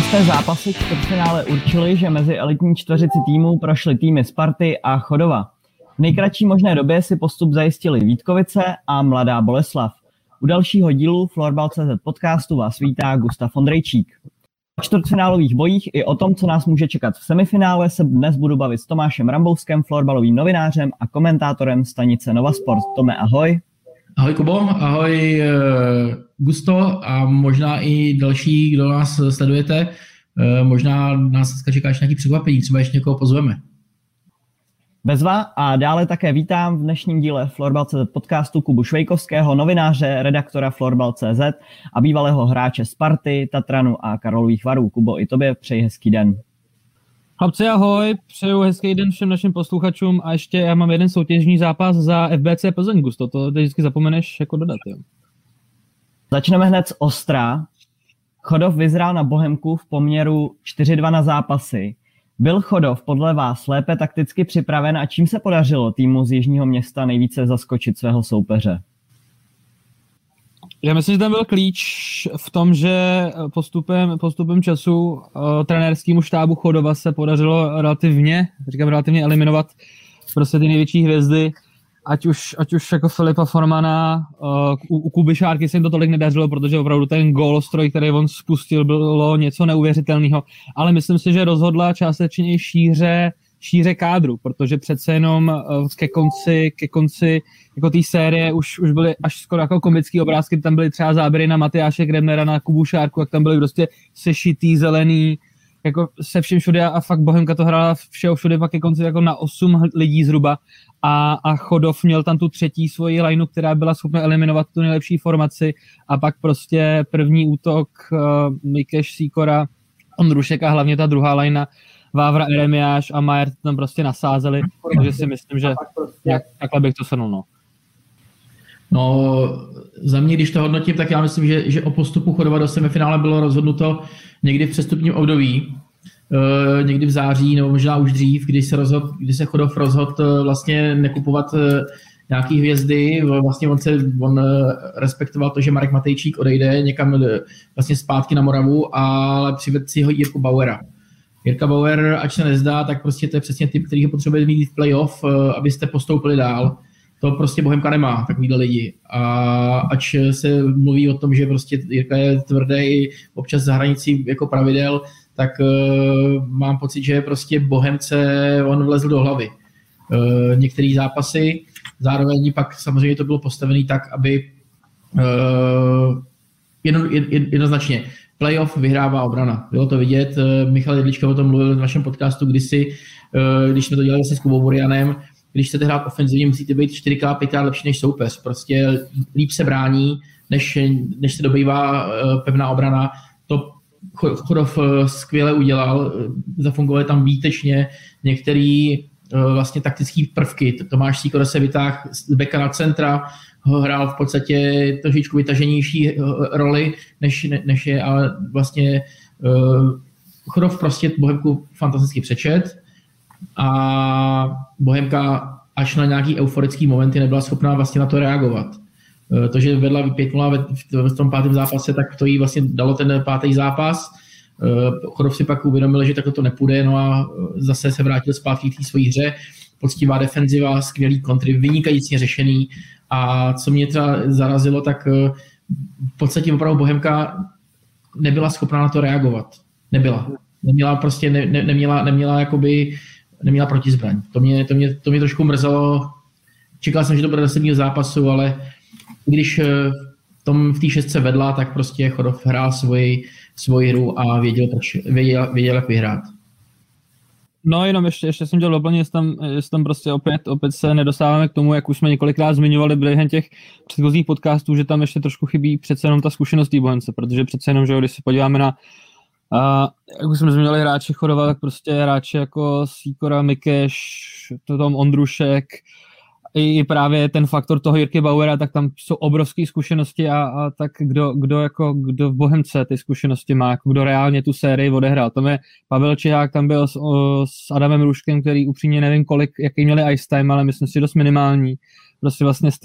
šesté zápasy čtvrtfinále určili, že mezi elitní čtveřici týmů prošly týmy Sparty a Chodova. V nejkratší možné době si postup zajistili Vítkovice a Mladá Boleslav. U dalšího dílu Florbal.cz podcastu vás vítá Gustav Ondrejčík. O čtvrtfinálových bojích i o tom, co nás může čekat v semifinále, se dnes budu bavit s Tomášem Rambouskem, florbalovým novinářem a komentátorem stanice Nova Sport. Tome, ahoj. Ahoj Kubo, ahoj eh, Gusto a možná i další, kdo nás sledujete. Eh, možná nás dneska čeká ještě překvapení, třeba ještě někoho pozveme. Bezva a dále také vítám v dnešním díle Florbal.cz podcastu Kubu Švejkovského, novináře, redaktora Florbal.cz a bývalého hráče Sparty, Tatranu a Karolových varů. Kubo, i tobě přeji hezký den. Chlapci, ahoj, přeju hezký den všem našim posluchačům a ještě já mám jeden soutěžní zápas za FBC Plzeň, Gusto, to teď vždycky zapomeneš jako dodat, jo. Začneme hned z Ostra. Chodov vyzrál na Bohemku v poměru 4-2 na zápasy. Byl Chodov podle vás lépe takticky připraven a čím se podařilo týmu z Jižního města nejvíce zaskočit svého soupeře? Já myslím, že tam byl klíč v tom, že postupem, postupem času uh, trenérskému štábu Chodova se podařilo relativně, říkám relativně eliminovat prostě ty největší hvězdy, ať už, ať už jako Filipa Formana, uh, u, u Kuby Šárky se jim to tolik nedařilo, protože opravdu ten stroj, který on spustil, bylo něco neuvěřitelného, ale myslím si, že rozhodla částečně šíře šíře kádru, protože přece jenom uh, ke konci, ke konci jako té série už, už byly až skoro jako komický obrázky, tam byly třeba záběry na Matyáše Gremnera, na Kubu Šárku, jak tam byly prostě sešitý, zelený, jako se vším všude a fakt Bohemka to hrála všeho všude pak ke konci jako na 8 lidí zhruba. A, a Chodov měl tam tu třetí svoji lineu, která byla schopna eliminovat tu nejlepší formaci. A pak prostě první útok uh, Mikeš Sikora, Ondrušek a hlavně ta druhá linea Vávra, Eremiáš a Majer tam prostě nasázeli, takže si myslím, že jak, takhle bych to shrnul. No. No, za mě, když to hodnotím, tak já myslím, že, že o postupu Chodova do semifinále bylo rozhodnuto někdy v přestupním období, uh, někdy v září, nebo možná už dřív, kdy se, rozhod, kdy se Chodov rozhodl uh, vlastně nekupovat uh, nějaký hvězdy, vlastně on, se, on respektoval to, že Marek Matejčík odejde někam vlastně zpátky na Moravu, ale přivedl si ho Jirku Bauera. Jirka Bauer, ať se nezdá, tak prostě to je přesně typ, který ho potřebuje mít v playoff, abyste postoupili dál to prostě Bohemka nemá, takovýhle lidi. A ač se mluví o tom, že prostě Jirka je tvrdý občas za hranicí jako pravidel, tak uh, mám pocit, že prostě Bohemce on vlezl do hlavy. Uh, některé zápasy, zároveň pak samozřejmě to bylo postavené tak, aby uh, jedno, jednoznačně playoff vyhrává obrana. Bylo to vidět, Michal Jedlička o tom mluvil v našem podcastu kdysi, když jsme to dělali se s Kubou Burianem, když chcete hrát ofenzivně, musíte být 4x, 5 lepší než soupeř. Prostě líp se brání, než, než se dobývá eh, pevná obrana. To Chodov eh, skvěle udělal, eh, zafungovaly tam výtečně některé vlastně taktické prvky. Tomáš Sýkora se vytáhl z beka na centra, hrál v podstatě trošičku vytaženější roli, než, než je, ale vlastně Chodov prostě Bohemku fantasticky přečet a Bohemka až na nějaký euforický momenty nebyla schopná vlastně na to reagovat. To, že vedla 5-0 v tom pátém zápase, tak to jí vlastně dalo ten pátý zápas. E, Chodov si pak uvědomil, že takhle to nepůjde, no a zase se vrátil zpátky k té své hře. Poctivá defenziva, skvělý kontry, vynikající řešený. A co mě třeba zarazilo, tak e, v podstatě opravdu Bohemka nebyla schopná na to reagovat. Nebyla. Neměla prostě, ne, ne, neměla, neměla jakoby neměla protizbraň. To mě, to mě, to mě trošku mrzelo. Čekal jsem, že to bude zase zápasu, ale když eh, tom v té šestce vedla, tak prostě Chodov hrál svoji, svoji hru a věděl, proč, věděl, věděl jak vyhrát. No jenom ještě, ještě jsem chtěl doplnit, jestli tam, jestli tam prostě opět, opět se nedostáváme k tomu, jak už jsme několikrát zmiňovali během těch předchozích podcastů, že tam ještě trošku chybí přece jenom ta zkušenost té protože přece jenom, že když se podíváme na a jak už jsme zmínili hráči Chodova, tak prostě hráči jako Sikora, Mikeš, to tam Ondrušek, i, právě ten faktor toho Jirky Bauera, tak tam jsou obrovské zkušenosti a, a tak kdo, kdo, jako, kdo v Bohemce ty zkušenosti má, jako kdo reálně tu sérii odehrál. Tam je Pavel Čihák, tam byl s, o, s Adamem Ruškem, který upřímně nevím kolik, jaký měli ice time, ale myslím si dost minimální. Prostě vlastně z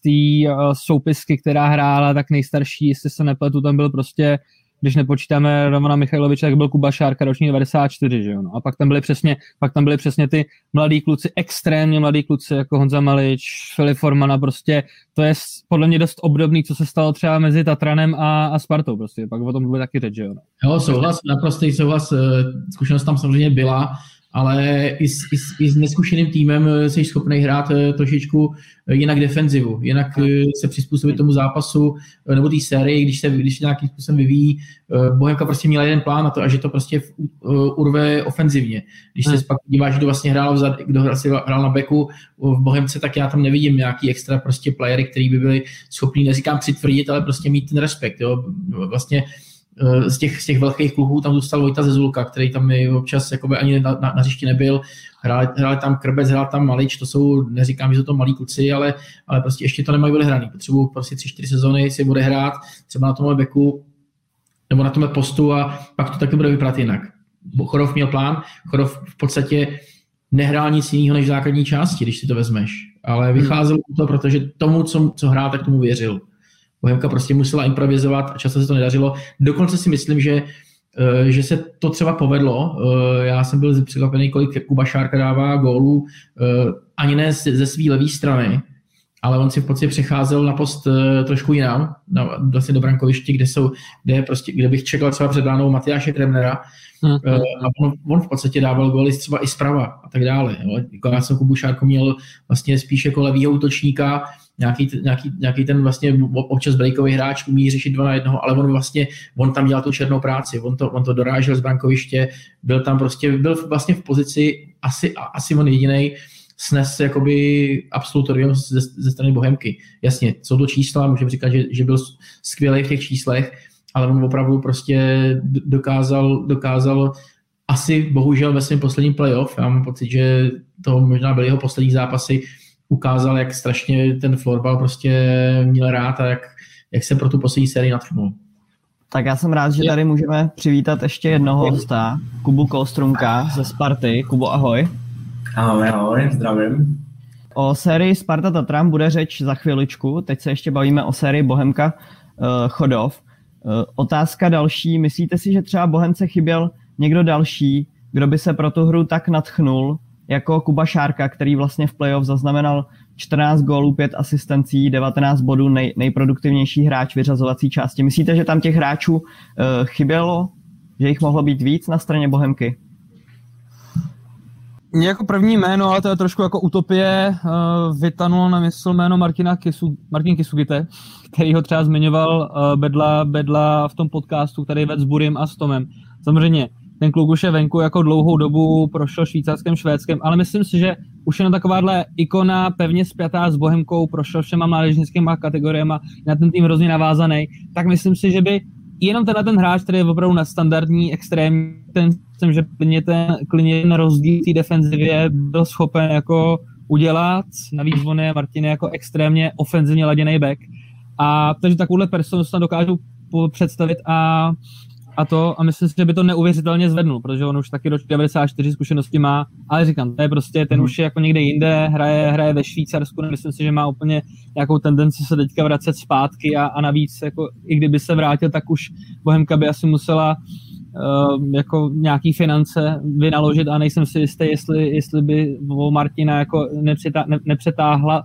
té uh, soupisky, která hrála, tak nejstarší, jestli se nepletu, tam byl prostě když nepočítáme Romana Michailoviče, tak byl Kuba Šárka roční 94, že jo? No. A pak tam byly přesně, pak tam byly přesně ty mladí kluci, extrémně mladí kluci, jako Honza Malič, Filip Formana, prostě to je podle mě dost obdobný, co se stalo třeba mezi Tatranem a, a Spartou, prostě, pak o tom bude taky řeč, že jo? No. Jo, souhlas, naprostý souhlas, eh, zkušenost tam samozřejmě byla, ale i s, i s, i s neskušeným týmem eh, jsi schopný hrát eh, trošičku eh, jinak defenzivu, jinak se přizpůsobit tomu zápasu nebo té sérii, když se, když nějakým způsobem vyvíjí. Bohemka prostě měla jeden plán na to a že to prostě urve ofenzivně. Když se hmm. pak díváš, kdo vlastně hrál vzad, kdo vlastně hrál na beku v Bohemce, tak já tam nevidím nějaký extra prostě playery, který by byli schopní, neříkám přitvrdit, ale prostě mít ten respekt. Jo. Vlastně z těch, z těch velkých klubů tam zůstal Vojta Zezulka, který tam občas jakoby ani na, na, na nebyl. Hráli, hráli, tam Krbec, hrál tam Malič, to jsou, neříkám, že jsou to malí kluci, ale, ale prostě ještě to nemají odehraný. Potřebují prostě tři, čtyři sezóny si bude hrát třeba na tomhle beku nebo na tomhle postu a pak to taky bude vypadat jinak. Chorov měl plán, Chorov v podstatě nehrál nic jiného než v základní části, když si to vezmeš. Ale vycházel hmm. to, protože tomu, co, co hrál, tak tomu věřil. Bohemka prostě musela improvizovat a často se to nedařilo. Dokonce si myslím, že eh, že se to třeba povedlo. Eh, já jsem byl překvapený, kolik Kuba Šárka dává gólů, eh, ani ne ze své levé strany, ale on si v podstatě přecházel na post trošku jinam, na, vlastně do brankoviště, kde, jsou, kde, prostě, kde bych čekal třeba před ránou Matyáše Kremnera, hmm. a on, on, v podstatě dával góly třeba i zprava a tak dále. Jo. Jako já jsem Kubu Šárko měl vlastně spíš jako levýho útočníka, nějaký, nějaký, nějaký ten vlastně občas breakový hráč umí řešit dva na jednoho, ale on vlastně, on tam dělal tu černou práci, on to, on to dorážel z brankoviště, byl tam prostě, byl vlastně v pozici asi, asi on jediný, snes jakoby absolutorium ze, ze strany Bohemky. Jasně, jsou to čísla, můžeme říkat, že, že byl skvělý v těch číslech, ale on opravdu prostě dokázal, dokázal asi bohužel ve svém posledním playoff, já mám pocit, že to možná byly jeho poslední zápasy, ukázal, jak strašně ten florbal prostě měl rád a jak, jak se pro tu poslední sérii natchnul. Tak já jsem rád, že tady můžeme přivítat ještě jednoho hosta, Kubu Kostrumka ze Sparty. Kubo, ahoj. Ahoj, ahoj, zdravím. O sérii Sparta Tatran bude řeč za chviličku. Teď se ještě bavíme o sérii Bohemka uh, Chodov. Uh, otázka další. Myslíte si, že třeba Bohemce chyběl někdo další, kdo by se pro tu hru tak natchnul, jako Kuba Šárka, který vlastně v playoff zaznamenal 14 gólů, 5 asistencí, 19 bodů, nej, nejproduktivnější hráč vyřazovací části. Myslíte, že tam těch hráčů uh, chybělo? Že jich mohlo být víc na straně Bohemky? Mě jako první jméno, ale to je trošku jako utopie, uh, vytanulo na mysl jméno Martina Kisu, Martin Kisugite, který ho třeba zmiňoval uh, Bedla, Bedla v tom podcastu, který vedl s Burim a s Tomem. Samozřejmě ten kluk už je venku jako dlouhou dobu, prošel švýcarským, švédským, ale myslím si, že už je na takováhle ikona pevně spjatá s Bohemkou, prošel všema mládežnickými kategoriemi, na ten tým hrozně navázaný, tak myslím si, že by jenom tenhle ten hráč, který je opravdu na standardní, extrémní, ten myslím, že klidně ten, klidně ten rozdíl té defenzivě byl schopen jako udělat. Navíc on je Martin jako extrémně ofenzivně laděný back. A takže takovouhle personu se dokážu představit a a to a myslím si, že by to neuvěřitelně zvednul, protože on už taky do 94 zkušenosti má, ale říkám, to je prostě, ten mhm. už je jako někde jinde, hraje, hraje ve Švýcarsku, myslím si, že má úplně nějakou tendenci se teďka vracet zpátky a, a navíc, jako, i kdyby se vrátil, tak už Bohemka by asi musela uh, jako nějaký finance vynaložit a nejsem si jistý, jestli, jestli by Martina jako nepřetá, ne, nepřetáhla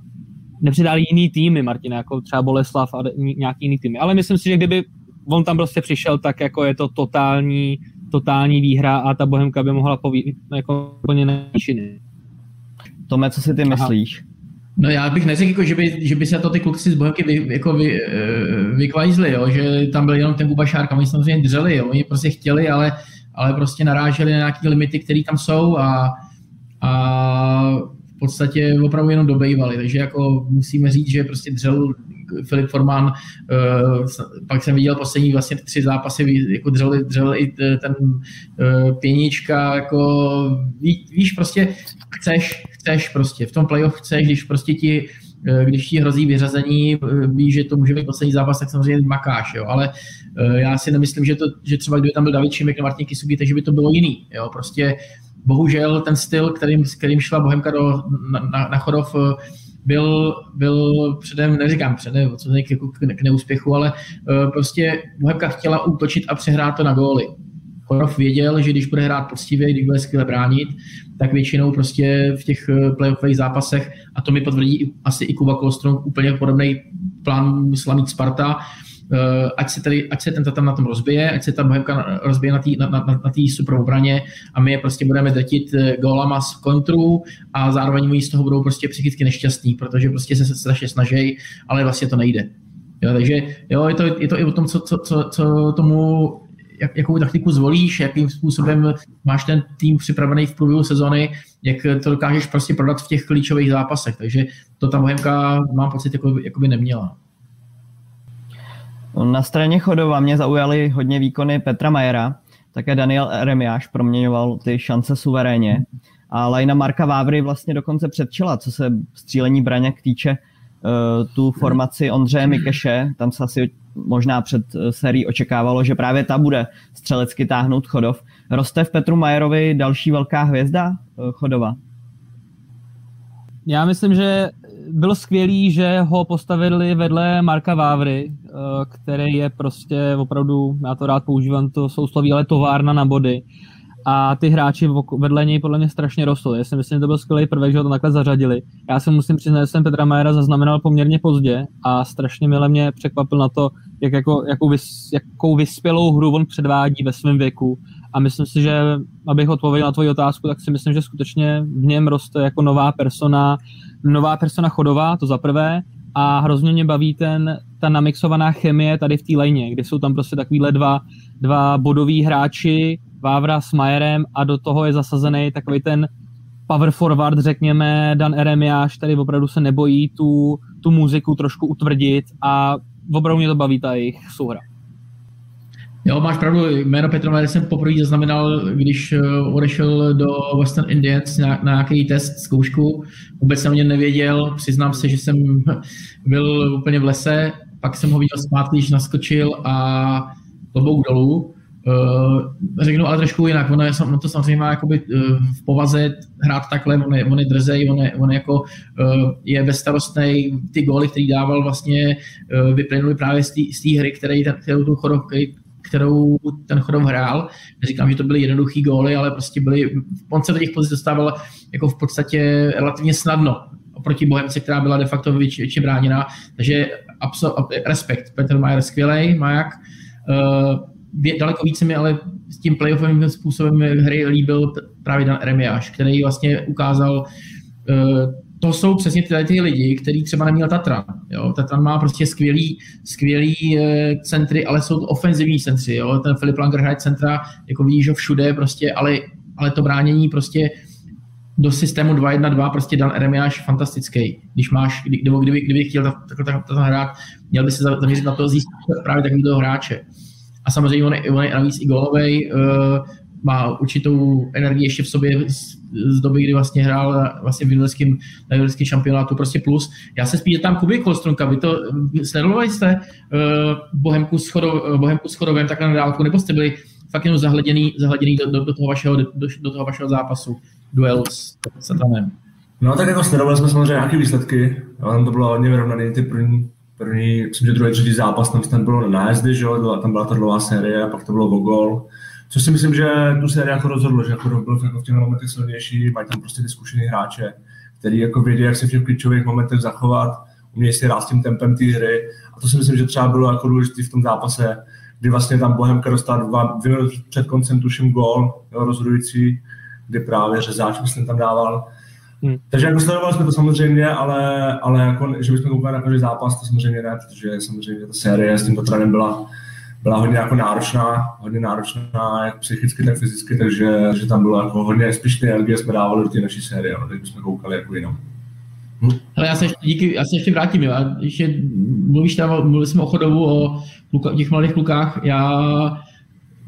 nepřidali jiný týmy, Martina, jako třeba Boleslav a nějaký jiný týmy. Ale myslím si, že kdyby on tam prostě přišel tak, jako je to totální, totální výhra a ta Bohemka by mohla poví, jako úplně nejšiny. Tome, co si ty myslíš? No já bych neřekl, jako, že, by, že by se to ty kluci z Bohemky vy, jako vy, eh, vykvajzli, jo, že tam byl jenom ten Kuba Šárka, oni samozřejmě dřeli, jo, oni prostě chtěli, ale, ale prostě naráželi na nějaké limity, které tam jsou a, a v podstatě opravdu jenom dobejvali, takže jako musíme říct, že prostě dřel Filip Forman, eh, pak jsem viděl poslední vlastně tři zápasy, jako dřel, dřel i ten eh, pěnička, jako víš, prostě chceš, chceš prostě, v tom playoff chceš, když prostě ti eh, když ti hrozí vyřazení, víš, že to může být poslední zápas, tak samozřejmě makáš, jo, ale já si nemyslím, že, to, že třeba kdyby tam byl David Šimek nebo Martin Kisubí, takže by to bylo jiný, jo, prostě bohužel ten styl, kterým, kterým šla Bohemka do, na, na, na Chodov, byl, byl předem, neříkám předem, co k, jako k neúspěchu, ale uh, prostě Bohemka chtěla útočit a přehrát to na góly. Korov věděl, že když bude hrát poctivě, když bude skvěle bránit, tak většinou prostě v těch eh, playoffových zápasech, a to mi potvrdí asi i Kuba Kolstrom, úplně podobný plán musela mít Sparta, eh, ať se, tady, ať se ten tam na tom rozbije, ať se ta Bohemka rozbije na té na, na, na super obraně a my je prostě budeme drtit eh, gólama z kontru a zároveň oni z toho budou prostě psychicky nešťastní, protože prostě se strašně snaží, ale vlastně to nejde. Jo, takže jo, je, to, je to i o tom, co, co, co, co tomu jak, jakou taktiku zvolíš, jakým způsobem máš ten tým připravený v průběhu sezony, jak to dokážeš prostě prodat v těch klíčových zápasech. Takže to ta Bohemka, mám pocit, jako, jako by neměla. Na straně Chodova mě zaujaly hodně výkony Petra Majera, také Daniel Remiáš proměňoval ty šance suverénně. A Lajna Marka Vávry vlastně dokonce předčila, co se střílení braněk týče, eh, tu formaci Ondřeje Mikeše, tam se asi možná před eh, sérií očekávalo, že právě ta bude střelecky táhnout Chodov. Roste v Petru Majerovi další velká hvězda eh, Chodova? Já myslím, že bylo skvělý, že ho postavili vedle Marka Vávry, eh, který je prostě opravdu, já to rád používám, to sousloví, ale továrna na body a ty hráči vedle něj podle mě strašně rostou. Já si myslím, že to byl skvělý prvek, že ho to takhle zařadili. Já si musím přiznat, že jsem Petra Majera zaznamenal poměrně pozdě a strašně mile mě překvapil na to, jak jako, jakou, vys, jakou vyspělou hru on předvádí ve svém věku. A myslím si, že abych odpověděl na tvoji otázku, tak si myslím, že skutečně v něm roste jako nová persona, nová persona chodová, to za prvé, a hrozně mě baví ten, ta namixovaná chemie tady v té lejně, kde jsou tam prostě takovýhle dva, dva bodoví hráči, Vávra s Majerem a do toho je zasazený takový ten power forward, řekněme, Dan Eremiáš, který opravdu se nebojí tu, tu muziku trošku utvrdit a opravdu mě to baví ta jejich souhra. Jo, máš pravdu, jméno Petr Majer jsem poprvé zaznamenal, když eh, odešel do Western Indians na, na nějaký test, zkoušku. Vůbec jsem něm nevěděl, přiznám se, že jsem byl úplně v lese, pak jsem ho viděl zpátky, když naskočil a klobouk dolů. Uh, řeknu ale trošku jinak, ono, je, ono to samozřejmě má jakoby, uh, v povaze hrát takhle, on je, on je drzej, on je, on je jako je bezstarostný, ty góly, který dával vlastně vyplynuly právě z té hry, který, kterou, tu chodov, kterou ten Chodov hrál. Neříkám, že to byly jednoduché góly, ale prostě byly, on se do těch pozic dostával jako v podstatě relativně snadno oproti Bohemce, která byla de facto většině bráněná. Takže absol, respekt. Petr Majer skvělý, Majak. Uh, daleko více mi ale s tím playoffovým způsobem hry líbil právě Dan Remiáš, který vlastně ukázal, uh, to jsou přesně tyhle ty lidi, který třeba neměl Tatran. Jo? Tatran má prostě skvělý, skvělý uh, centry, ale jsou to ofenzivní centry. Jo? Ten Filip Langer hraje centra, jako vidíš ho všude, prostě, ale, ale to bránění prostě do systému 2-1-2 prostě Dan Eremiáš fantastický. Když máš, kdy, kdyby, kdyby chtěl takhle tak, tak, tak hrát, měl by se zaměřit na to získat právě takového hráče a samozřejmě on je, on je navíc i golovej, uh, má určitou energii ještě v sobě z, doby, kdy vlastně hrál vlastně v juniorském, na juniorském šampionátu prostě plus. Já se spíš tam Kuby Kolstrunka, vy to sledovali jste uh, Bohemku s, Chodov, Bohemku s Chodovem takhle na dálku, nebo jste byli fakt jenom zahleděný, zahleděný do, do, do, toho vašeho, do, do toho vašeho zápasu, duelu s Satanem? No tak jako sledovali jsme samozřejmě nějaké výsledky, ale to bylo hodně vyrovnaný, ty první První, myslím, že druhý, třetí zápas, tam, tam bylo nájezdy, že jo, tam byla ta dlouhá série pak to bylo o gol. Což si myslím, že tu sérii jako rozhodlo, že jako byl jako v těch momentech silnější, mají tam prostě ty zkušený hráče, který jako vědí, jak se v těch klíčových momentech zachovat, umějí si rád s tím tempem té hry. A to si myslím, že třeba bylo jako důležité v tom zápase, kdy vlastně tam Bohemka dostala dva, dvě minuty před koncem tuším gol, jo, rozhodující, kdy právě řezáč, myslím, tam dával Hmm. Takže jako sledovali jsme to samozřejmě, ale, ale jako, že bychom koukali na každý zápas, to samozřejmě ne, protože samozřejmě ta série s tímto trenem byla, byla hodně jako náročná, hodně náročná jak psychicky, tak fyzicky, takže že tam bylo jako hodně, spíš ty energie jsme dávali do té naší série, no, takže jsme koukali jako jinam. Hm? Ale já se ještě, díky, já se ještě vrátím, jo. Ještě mluvíš tam, mluvili jsme o Chodovu, o kluka, těch mladých klukách, já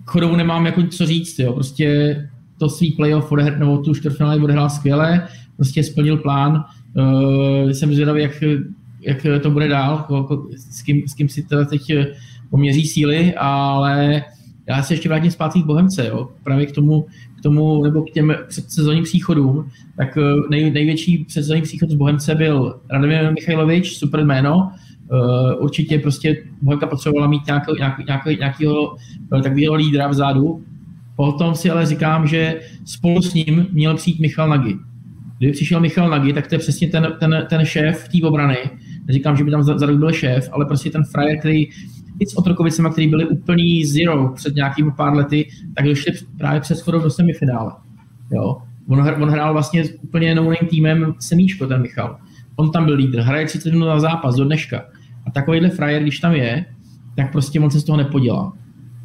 Chodovu nemám jako co říct, jo. Prostě to svý playoff odehr, nebo tu čtvrtfinále odehrál skvěle, prostě splnil plán. Uh, jsem zvědavý, jak, jak to bude dál, s kým, s kým si teda teď poměří síly, ale já se ještě vrátím zpátky k Bohemce, jo. právě k tomu, k tomu, nebo k těm předsezónním příchodům, tak eh, nej, největší předsezónní příchod z Bohemce byl Radomir Michajlovič, super jméno, Uh, určitě prostě Bohemka potřebovala mít nějakého, nějakého, nějakého, nějakého takového lídra vzadu. Potom si ale říkám, že spolu s ním měl přijít Michal Nagy. Kdyby přišel Michal Nagy, tak to je přesně ten, ten, ten šéf té obrany. Neříkám, že by tam za, za byl šéf, ale prostě ten frajer, který i s Otrokovicema, který byli úplný zero před nějakými pár lety, tak došli právě přes Chodov do semifinále. Jo. On, on hrál vlastně úplně novým týmem Semíčko, ten Michal. On tam byl lídr, hraje 30 minut na zápas do dneška. A takovýhle frajer, když tam je, tak prostě on se z toho nepodělá.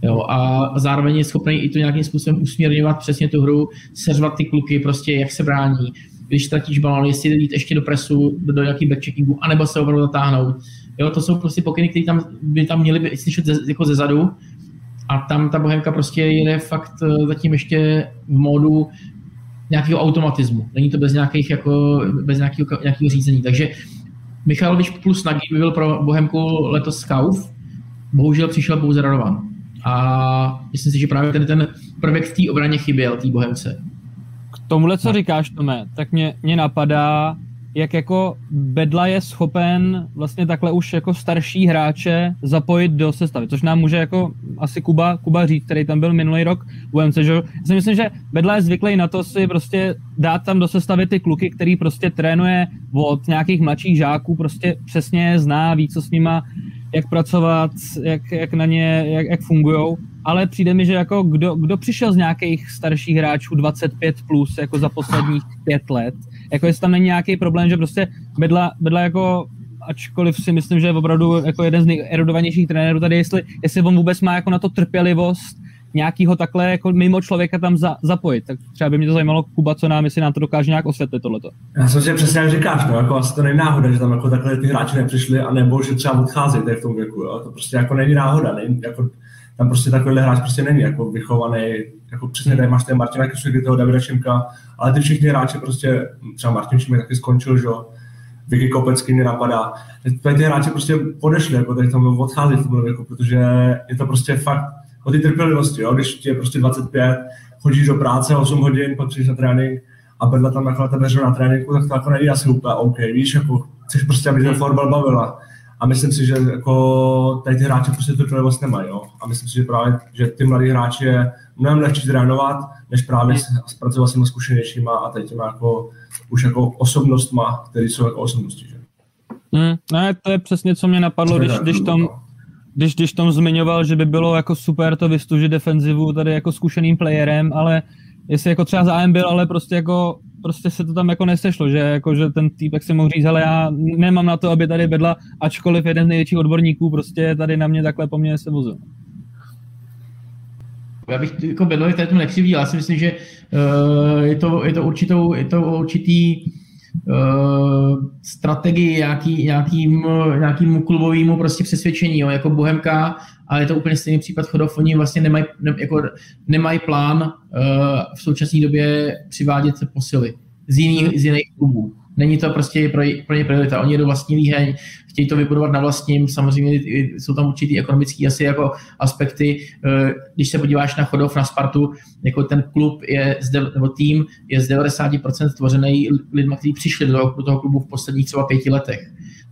Jo, a zároveň je schopný i to nějakým způsobem usměrňovat přesně tu hru, seřvat ty kluky, prostě jak se brání, když ztratíš balon, jestli jít ještě do presu, do nějaký backcheckingu, anebo se opravdu zatáhnout. Jo, to jsou prostě pokyny, které tam by tam měly být slyšet ze, jako ze zadu. A tam ta Bohemka prostě jede fakt eh, zatím ještě v módu nějakého automatismu. Není to bez nějakých jako, bez nějakého, nějakého řízení. Takže Michalovič plus Nagy by byl pro Bohemku letos scout. Bohužel přišel pouze Radovan. A myslím si, že právě ten, ten prvek v té obraně chyběl, té Bohemce. K tomuhle, co říkáš, Tome, tak mě, mě napadá, jak jako Bedla je schopen vlastně takhle už jako starší hráče zapojit do sestavy, což nám může jako asi Kuba, Kuba říct, který tam byl minulý rok u MC, že? Já si myslím, že Bedla je zvyklý na to si prostě dát tam do sestavy ty kluky, který prostě trénuje od nějakých mladších žáků, prostě přesně zná, ví, co s nima, jak pracovat, jak, jak na ně, jak, jak fungujou, ale přijde mi, že jako kdo, kdo přišel z nějakých starších hráčů 25 plus jako za posledních pět let, jako jestli tam není nějaký problém, že prostě Bedla, Bedla jako ačkoliv si myslím, že je opravdu jako jeden z nejerudovanějších trenérů tady, jestli, jestli on vůbec má jako na to trpělivost nějakýho takhle jako mimo člověka tam za, zapojit. Tak třeba by mě to zajímalo, Kuba, co nám, jestli nám to dokáže nějak osvětlit tohleto. Já jsem si přesně jak říkáš, no, jako asi to není náhoda, že tam jako takhle ty hráči nepřišli, a nebo že třeba odcházejí v tom věku, jo. To prostě jako není náhoda, není, jako, tam prostě takovýhle hráč prostě není jako vychovaný, jako přesně tady máš ten Martina Kyšlíky, toho Davida Šimka, ale ty všichni hráči prostě, třeba Martin Šimek taky skončil, že jo, Vicky Kopecký mě napadá. Tady ty hráči prostě odešli, jako tady tam odchází v tom věku, protože je to prostě fakt o ty trpělivosti, jo? když ti je prostě 25, chodíš do práce 8 hodin, pak na trénink a vedle tam jako tebe na tréninku, tak to jako není asi úplně OK, víš, jako chceš prostě, aby ten fotbal bavila. A myslím si, že jako tady ty hráči prostě tu trpělivost nemají, jo? A myslím si, že právě, že ty mladí hráči je mnohem lehčí trénovat, než právě pracovat s těmi zkušenějšíma a tady těma jako, už jako osobnostma, které jsou jako osobnosti, že? Hmm, ne, to je přesně, co mě napadlo, když, když, tom, když, když tom zmiňoval, že by bylo jako super to vystužit defenzivu tady jako zkušeným playerem, ale jestli jako třeba zájem byl, ale prostě jako prostě se to tam jako nesešlo, že, jako, že ten týpek si mohl říct, ale já nemám na to, aby tady vedla, ačkoliv jeden z největších odborníků prostě tady na mě takhle po mně se vozil. Já bych jako Bedlovi tady to nekřivdil, já si myslím, že uh, je, to, je, to určitou, je to určitý uh, strategii nějaký, nějakým, nějakým prostě přesvědčení, jo, jako Bohemka, ale je to úplně stejný případ Chodov, oni vlastně nemají, ne, jako, nemají plán uh, v současné době přivádět posily z jiných, z jiných klubů. Není to prostě pro, pro ně priorita. Oni jedou vlastní líheň, chtějí to vybudovat na vlastním, samozřejmě jsou tam určitý ekonomický asi jako aspekty. Eh, když se podíváš na Chodov, na Spartu, jako ten klub je, nebo tým je z 90% tvořený lidmi, kteří přišli do toho, do toho klubu v posledních třeba pěti letech.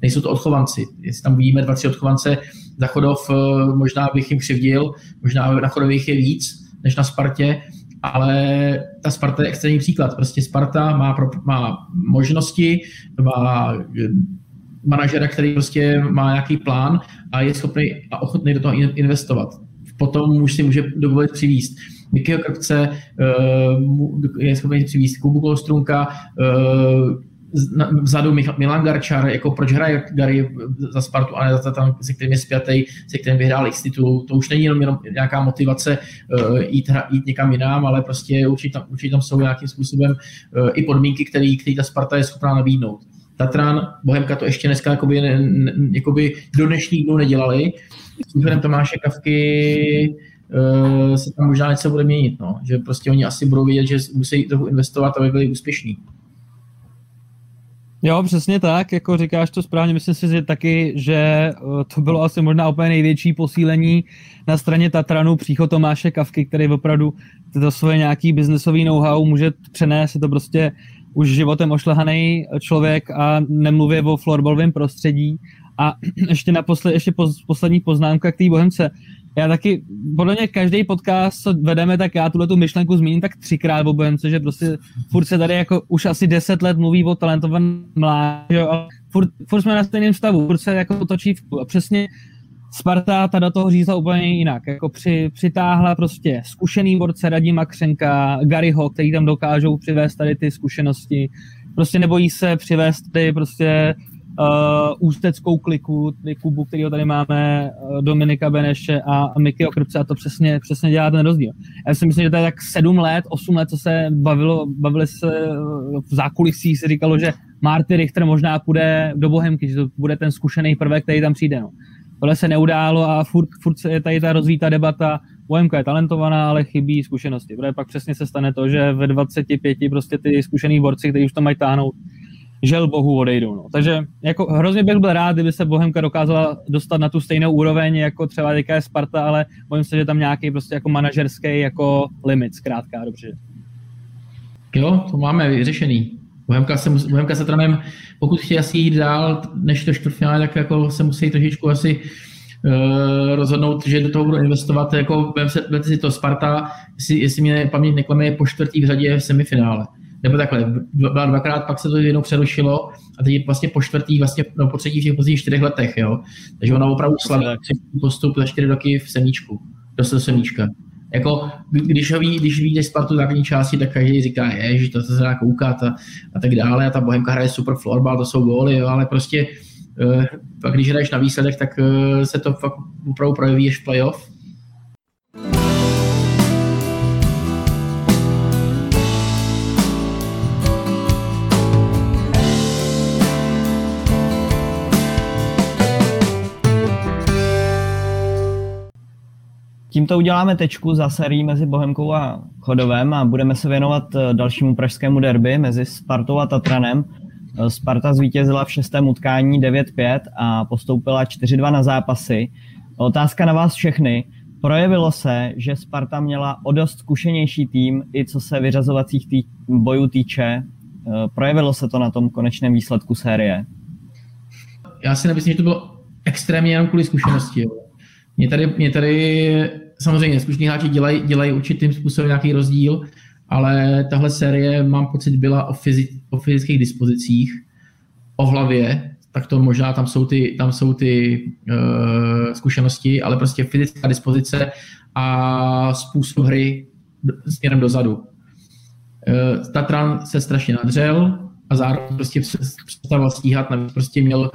Nejsou to odchovanci. Jestli tam vidíme dva, tři odchovance za Chodov, eh, možná bych jim křivdil, možná na Chodových je víc než na Spartě, ale ta Sparta je extrémní příklad. Prostě Sparta má, pro, má možnosti, má eh, manažera, který prostě má nějaký plán a je schopný a ochotný do toho investovat. Potom už si může dovolit přivíst Mikyho Krpce, eh, je schopný přivíst Kubu Kolstrunka, eh, vzadu Milan Garčar, jako proč hraje Gary za Spartu a ne za tam, se kterým je spjatý, se kterým vyhrál X titul. To už není jenom, jenom nějaká motivace uh, jít, jít někam jinam, ale prostě určitě tam, určitě tam jsou nějakým způsobem uh, i podmínky, které ta Sparta je schopná nabídnout. Tatran, Bohemka to ještě dneska jakoby, ne, ne, jakoby do dnešních dnů nedělali. S Tomáše Kavky uh, se tam možná něco bude měnit, no. že prostě oni asi budou vědět, že musí trochu investovat, aby byli úspěšní. Jo, přesně tak, jako říkáš to správně, myslím si že taky, že eh, to bylo asi možná úplně největší posílení na straně Tatranu, příchod Tomáše Kavky, který opravdu to svoje nějaký biznesový know-how může přenést, je to prostě už životem ošlehaný člověk a nemluvě o florbalovém prostředí. A ještě na posled, ještě poslední poznámka k té Bohemce já taky, podle mě každý podcast, co vedeme, tak já tuhle tu myšlenku zmíním tak třikrát o Bohemce, že prostě furt se tady jako už asi deset let mluví o talentovaném mládí, ale furt, furt, jsme na stejném stavu, furt se jako točí a přesně Sparta ta do toho řízla úplně jinak. Jako při, přitáhla prostě zkušený borce Radima Křenka, Garyho, který tam dokážou přivést tady ty zkušenosti. Prostě nebojí se přivést ty prostě uh, ústeckou kliku, ty klubu, kterého tady máme, uh, Dominika Beneše a, Miky Okrpce a to přesně, přesně dělá ten rozdíl. Já si myslím, že to je tak sedm let, osm let, co se bavilo, bavili se uh, v zákulisí, se říkalo, že Marty Richter možná půjde do Bohemky, že to bude ten zkušený prvek, který tam přijde. No. Tohle se neudálo a furt, furt je tady ta rozvítá debata, Bohemka je talentovaná, ale chybí zkušenosti. Protože pak přesně se stane to, že ve 25 prostě ty zkušený borci, kteří už to mají táhnout, žel bohu odejdou. No. Takže jako hrozně bych byl rád, kdyby se Bohemka dokázala dostat na tu stejnou úroveň, jako třeba teďka je Sparta, ale bojím se, že tam nějaký prostě jako manažerský jako limit, zkrátka, dobře. Jo, to máme vyřešený. Bohemka se, Bohemka se trenem, pokud chtějí asi jít dál než to čtvrtfinále, tak jako se musí trošičku asi uh, rozhodnout, že do toho budou investovat. Jako, vem si to Sparta, jestli, jestli mě paměť neklame, po čtvrtý v řadě v semifinále nebo takhle, dva, dvakrát, pak se to jednou přerušilo a teď je vlastně po čtvrtý, vlastně no, po třetí v těch posledních čtyřech letech, jo. Takže ona opravdu slaví postup za čtyři roky v semíčku, do semíčka. Jako, když ho ví, když ví Spartu základní části, tak každý říká, je, že to se dá koukat a, a, tak dále a ta Bohemka hraje super florbal, to jsou góly, jo, ale prostě uh, pak když hraješ na výsledek, tak uh, se to fakt opravdu projeví až v playoff Tímto uděláme tečku za sérií mezi Bohemkou a Chodovem a budeme se věnovat eh, dalšímu pražskému derby mezi Spartou a Tatranem. Eh, Sparta zvítězila v šestém utkání 9-5 a postoupila 4-2 na zápasy. Otázka na vás všechny. Projevilo se, že Sparta měla o dost zkušenější tým, i co se vyřazovacích tý, bojů týče. Eh, projevilo se to na tom konečném výsledku série? Já si nemyslím, že to bylo extrémně jenom kvůli zkušenosti. Mě tady, mě tady samozřejmě zkušení hráči dělají, dělají určitým způsobem nějaký rozdíl, ale tahle série, mám pocit, byla o, fyzi, o fyzických dispozicích, o hlavě, tak to možná tam jsou ty, tam jsou ty uh, zkušenosti, ale prostě fyzická dispozice a způsob hry směrem dozadu. Uh, Tatran se strašně nadřel a zároveň prostě přestával stíhat, prostě měl,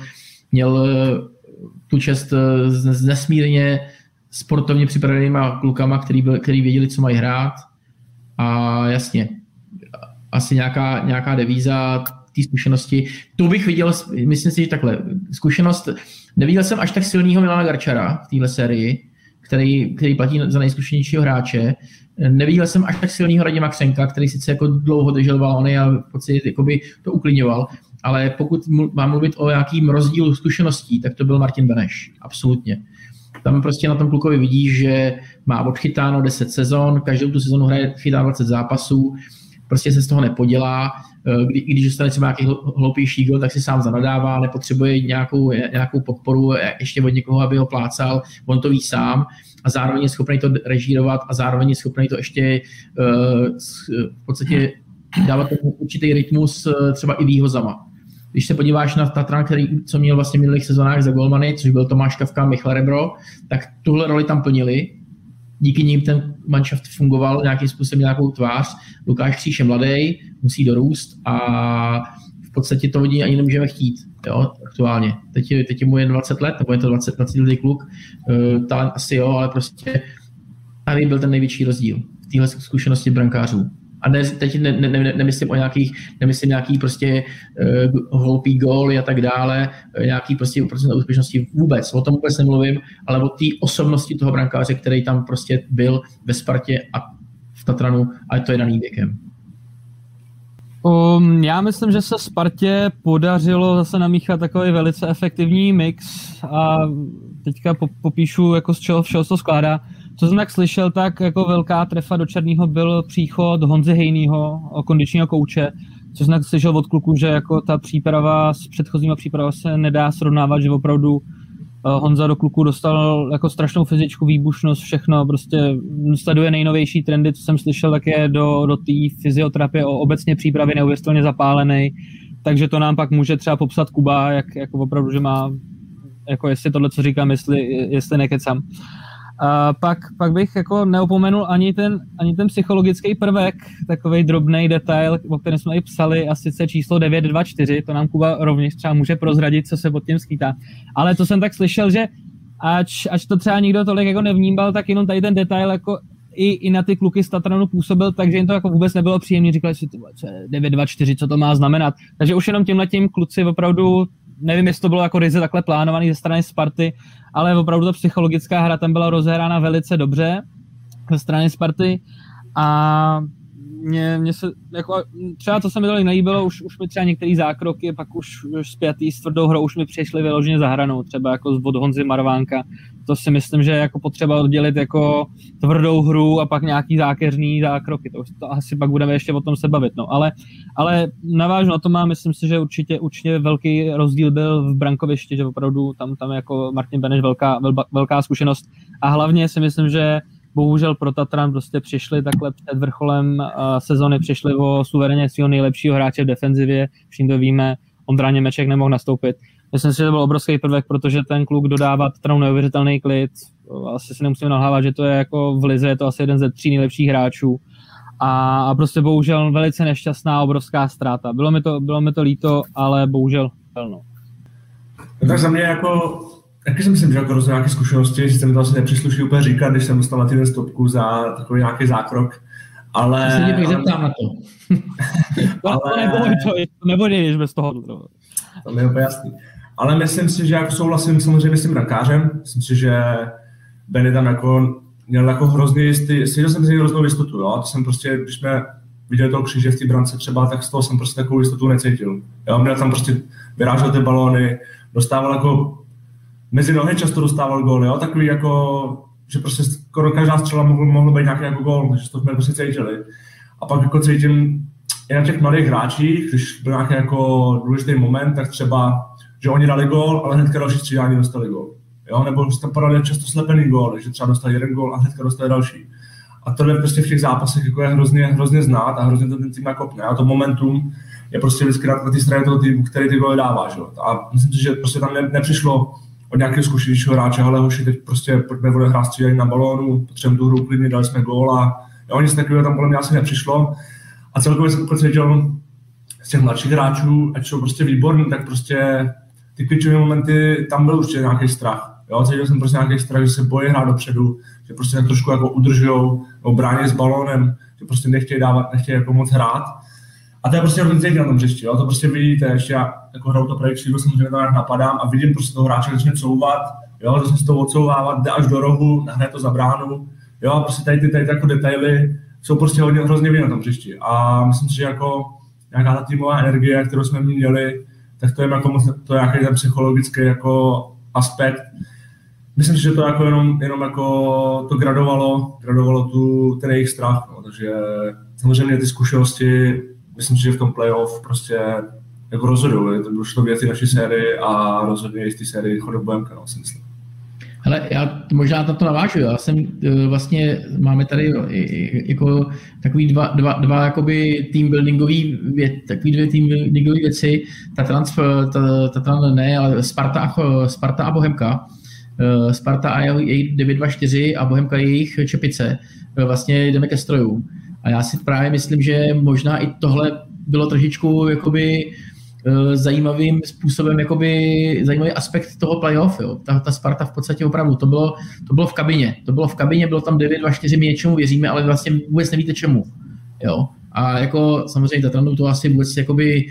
měl tu čest s nesmírně sportovně připravenýma klukama, který, byl, který věděli, co mají hrát. A jasně, asi nějaká, nějaká devíza té zkušenosti. To bych viděl, myslím si, že takhle, zkušenost, neviděl jsem až tak silného Milana Garčara v téhle sérii, který, který platí za nejzkušenějšího hráče. Neviděl jsem až tak silného Radima Křenka, který sice jako dlouho držel balony a v podstatě to uklidňoval, ale pokud mám mluvit o nějakým rozdílu zkušeností, tak to byl Martin Beneš, absolutně. Tam prostě na tom klukovi vidí, že má odchytáno 10 sezon, každou tu sezonu hraje, chytá 20 zápasů, prostě se z toho nepodělá. Eh, kdy, když dostane třeba nějaký hloupější gol, tak si sám zanadává, nepotřebuje nějakou, nějakou podporu ještě od někoho, aby ho plácal, on to ví sám a zároveň je schopný to režírovat a zároveň je schopný to ještě uh, v podstatě dávat určitý rytmus třeba i výhozama. Když se podíváš na Tatran, který, co měl vlastně v minulých sezónách za golmany, což byl Tomáš Kavka, Michal Rebro, tak tuhle roli tam plnili. Díky nim ten manšaft fungoval nějakým způsobem nějakou tvář. Lukáš Kříž je mladý, musí dorůst a v podstatě to ani nemůžeme chtít jo, aktuálně. Teď, je, teď je mu jen 20 let, nebo je to 20, 20 letý kluk. Uh, talent asi jo, ale prostě tady byl ten největší rozdíl v téhle zkušenosti brankářů. A ne, teď ne, ne, ne, nemyslím o nějakých, nemyslím nějaký prostě uh, hloupý gól a tak dále, uh, nějaký prostě procent úspěšnosti vůbec, o tom vůbec nemluvím, ale o té osobnosti toho brankáře, který tam prostě byl ve Spartě a v Tatranu, ale to je daný věkem. Um, já myslím, že se Spartě podařilo zase namíchat takový velice efektivní mix a teďka popíšu, jako z čeho všeho to skládá. Co jsem tak slyšel, tak jako velká trefa do Černého byl příchod Honzy Hejnýho, kondičního kouče, co jsem tak slyšel od kluku, že jako ta příprava s předchozíma příprava se nedá srovnávat, že opravdu eh, Honza do kluku dostal jako strašnou fyzičku, výbušnost, všechno, prostě sleduje nejnovější trendy, co jsem slyšel, tak je do, do té fyzioterapie o obecně přípravy neuvěřitelně zapálený, takže to nám pak může třeba popsat Kuba, jak jako opravdu, že má, jako jestli tohle, co říkám, jestli, jestli nekecám. A pak, pak bych jako neopomenul ani ten, ani ten psychologický prvek, takový drobný detail, o kterém jsme i psali, a sice číslo 924, to nám Kuba rovněž třeba může prozradit, co se pod tím skýtá. Ale to jsem tak slyšel, že ač, ač to třeba nikdo tolik jako nevnímal, tak jenom tady ten detail jako i, i na ty kluky z Tatranu působil, takže jim to jako vůbec nebylo příjemné. Říkali si, co je 924, co to má znamenat. Takže už jenom tímhle tím kluci opravdu nevím, jestli to bylo jako ryze takhle plánovaný ze strany Sparty, ale opravdu ta psychologická hra tam byla rozehrána velice dobře ze strany Sparty a mě, mě se, jako, třeba to se mi tolik nelíbilo, už, už mi třeba některé zákroky, pak už, už zpětý s tvrdou hrou už mi přišly vyloženě za hranou, třeba jako z Honzy Marvánka. To si myslím, že je jako potřeba oddělit jako tvrdou hru a pak nějaký zákeřný zákroky. To, to asi pak budeme ještě o tom se bavit. No. Ale, ale navážu na to má, myslím si, že určitě, určitě velký rozdíl byl v brankovišti, že opravdu tam, tam jako Martin Beneš velká, velká zkušenost. A hlavně si myslím, že bohužel pro Tatran prostě přišli takhle před vrcholem sezony, přišli o suverénně svého nejlepšího hráče v defenzivě, všichni to víme, Ondra Němeček nemohl nastoupit. Myslím si, že to byl obrovský prvek, protože ten kluk dodává Tatranu neuvěřitelný klid. Asi si nemusíme nahlávat, že to je jako v Lize, je to asi jeden ze tří nejlepších hráčů. A, a prostě bohužel velice nešťastná, obrovská ztráta. Bylo mi to, bylo mi to líto, ale bohužel no. tak za mě jako Taky si myslím, že jako rozhodně nějaké zkušenosti, že se mi to asi nepřísluší úplně říkat, když jsem dostal na týden stopku za takový nějaký zákrok, ale... Se tě zeptám na to. ale... nebo, to, nebo nejdeš bez toho. To mi je úplně jasný. Ale myslím si, že jako souhlasím samozřejmě s tím brankářem. Myslím si, že Benny tam jako měl jako hrozně jistý, cítil jsem si hroznou jistotu, jo? To jsem prostě, když jsme viděli toho kříže v té brance třeba, tak z toho jsem prostě takovou jistotu necítil. Jo? Měl tam prostě, vyrážel ty balóny, dostával jako mezi nohy často dostával gól, jo, takový jako, že prostě skoro každá střela mohl, mohl být nějaký jako gól, takže to jsme prostě cítili. A pak jako cítím i na těch mladých hráčích, když byl nějaký jako důležitý moment, tak třeba, že oni dali gól, ale hnedka další střídání dostali gól. Jo, nebo tam podali často slepený gól, že třeba dostali jeden gól a hnedka dostali další. A to je prostě v těch zápasech jako je hrozně, hrozně znát a hrozně to ten tým nakopne. A to momentum je prostě vždycky na té straně toho týmu, který ty góly dává. Že? A myslím si, že prostě tam ne, nepřišlo od nějakého zkušenějšího hráče, ale hoši, teď prostě pojďme vole hrát střídají na balónu, potřebujeme tu hru klidně, dali jsme gól a jo, nic takového tam podle mě asi nepřišlo. A celkově jsem pocítil z těch mladších hráčů, ať jsou prostě výborní, tak prostě ty klíčové momenty, tam byl určitě nějaký strach. Jo, cítil jsem prostě nějaký strach, že se bojí hrát dopředu, že prostě tak trošku jako udržujou, nebo brání s balónem, že prostě nechtějí dávat, nechtějí jako moc hrát. A to je prostě hrozně na tom hřišti, jo? to prostě vidíte, ještě já jako hraju to projekt křídlo, samozřejmě nějak napadám a vidím prostě toho hráče začne couvat, jo, začne se to odsouvávat, jde až do rohu, nahne to za bránu, jo, a prostě tady ty, tady ty jako detaily jsou prostě hodně, hrozně vidět na tom hřišti. A myslím si, že jako nějaká ta týmová energie, kterou jsme měli, tak to je jako moc, to je nějaký ten psychologický jako aspekt. Myslím si, že to jako jenom, jenom jako to gradovalo, gradovalo tu, ten jejich strach, no, takže samozřejmě ty zkušenosti myslím si, že v tom playoff prostě jako rozhodují. To došlo věci naší série a rozhodně i z té série chodobojemka, no, si myslím. Ale já možná na to navážu. Já jsem e, vlastně, máme tady jako takový dva, dva, dva jakoby team buildingový věc, takový dvě team buildingové věci. Tatran, Tatran ne, ale Sparta a, Sparta a Bohemka. E, Sparta a jejich 924 a Bohemka jejich Čepice. E, vlastně jdeme ke strojům. A já si právě myslím, že možná i tohle bylo trošičku jakoby eh, zajímavým způsobem, jakoby zajímavý aspekt toho playoff. Jo. Ta, ta Sparta v podstatě opravdu, to bylo, to bylo v kabině. To bylo v kabině, bylo tam 9, 2, 4, my něčemu věříme, ale vlastně vůbec nevíte čemu. Jo. A jako samozřejmě Tatranu to asi vůbec jakoby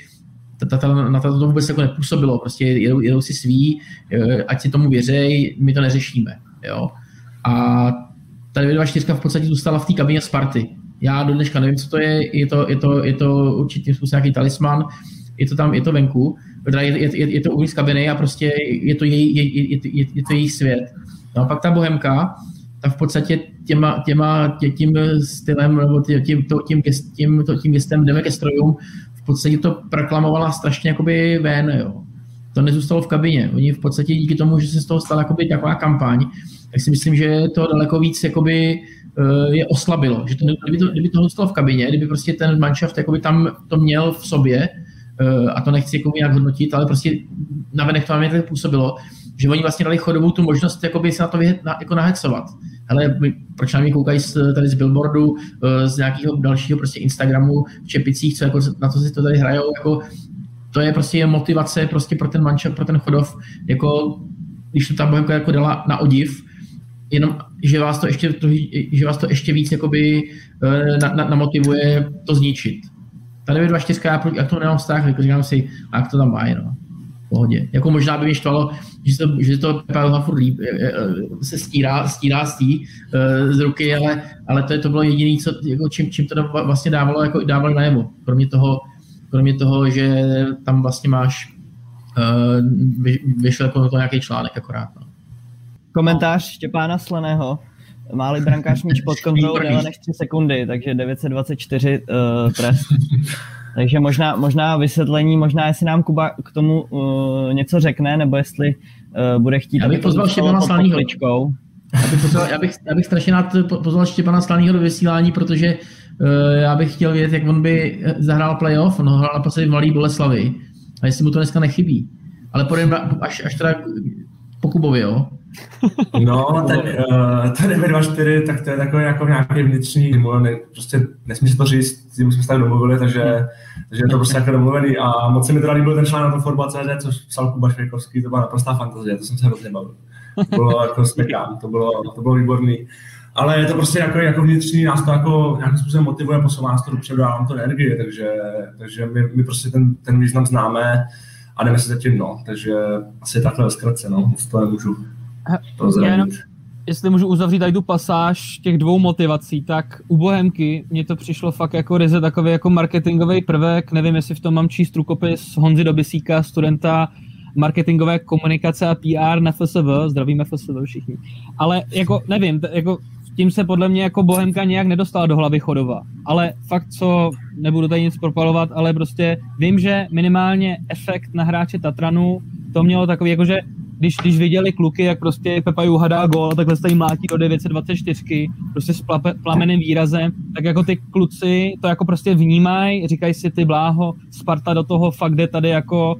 na to, to vůbec jako nepůsobilo, prostě jedou, jedou si svý, eh, ať si tomu věřej, my to neřešíme. Jo. A ta 924 v podstatě zůstala v té kabině Sparty Já do dneška nevím, co to je, je to, je to, je to určitým způsobem nějaký talisman, je to tam, je to venku, je, je, je, to uvnitř kabiny a prostě je to její, je, je, je, je to její svět. No a pak ta bohemka, ta v podstatě těma, těma, tě, tím stylem nebo tím, tím, to, tím, tím, to, tím gestem jdeme ke strojům, v podstatě to proklamovala strašně jakoby ven, jo. To nezůstalo v kabině. Oni v podstatě díky tomu, že se z toho stala jakoby taková kampaň, tak si myslím, že to daleko víc jakoby, eh, je oslabilo. Že to, kdyby, to, kdyby to zůstalo v kabině, kdyby prostě ten manšaft jakoby tam to měl v sobě, a to nechci jako nějak hodnotit, ale prostě navenek to na mě tak působilo, že oni vlastně dali chodovou tu možnost jakoby se na to vyhet, na, jako nahecovat. Hele, proč na mě koukají z, tady z billboardu, eh, z nějakého dalšího prostě Instagramu, v čepicích, co jako, na to si to tady hrajou, jako to je prostě motivace prostě pro ten mančel, pro ten chodov, jako když to ta bohemka jako dala na odiv, jenom, že vás to ještě, že vás to ještě víc jakoby eh, na, na, namotivuje to zničit. Ta 924, já, jak to nemám vztah, jako říkám si, a jak to tam má, no. V pohodě. Jako možná by mě štvalo, že to, že to Pavel furt líp, eh, eh, se stírá, stírá tý, z ruky, ale, ale to, je, to bylo jediné, co, jako čím, čím to vlastně dávalo, jako dávalo najevo. Kromě toho, kromě toho, že tam vlastně máš, vyšel jako to nějaký článek akorát. No. Komentář Štěpána Slaného. Máli brankář míč pod kontrolou déle než 3 sekundy, takže 924 uh, trest. Takže možná, možná vysvětlení, možná jestli nám Kuba k tomu uh, něco řekne, nebo jestli uh, bude chtít... Já bych pozval Štěpána Slaného. Já bych, pozval, já, bych, já bych strašně rád pozval Štěpána Slaného do vysílání, protože uh, já bych chtěl vědět, jak on by zahrál playoff. On hrál naposledy v Malý Boleslavi. A jestli mu to dneska nechybí. Ale půjdeme až, až teda po Kubovi, jo? No, tak uh, to 924, tak to je takový jako nějaký vnitřní, ne, prostě nesmí se to říct, s tím jsme se tak domluvili, takže, takže je to prostě jako domluvený a moc se mi teda líbil ten článek na Forba.cz, což psal Kuba Švejkovský, to byla naprostá fantazie, to jsem se hrozně bavil. To bylo jako smekám, to bylo, to bylo výborný. Ale je to prostě jako, jako vnitřní, nás to jako nějakým způsobem motivuje, posouvá nás to dopředu, dává nám to energii, takže, takže my, my prostě ten, ten význam známe a jdeme se zatím, no. Takže asi takhle zkratce, no, to nemůžu Jenom, jestli můžu uzavřít tady tu pasáž těch dvou motivací, tak u Bohemky mně to přišlo fakt jako ryze takový jako marketingový prvek, nevím, jestli v tom mám číst rukopis Honzy Dobisíka, studenta marketingové komunikace a PR na FSV, zdravíme FSV všichni. Ale jako nevím, jako tím se podle mě jako Bohemka nějak nedostala do hlavy Chodova. Ale fakt, co nebudu tady nic propalovat, ale prostě vím, že minimálně efekt na hráče Tatranu to mělo takový, jako že když, když viděli kluky, jak prostě Pepa Juha gol, takhle se tady mlátí do 924, prostě s plape, plameným výrazem, tak jako ty kluci to jako prostě vnímají, říkají si ty bláho, Sparta do toho fakt jde tady jako,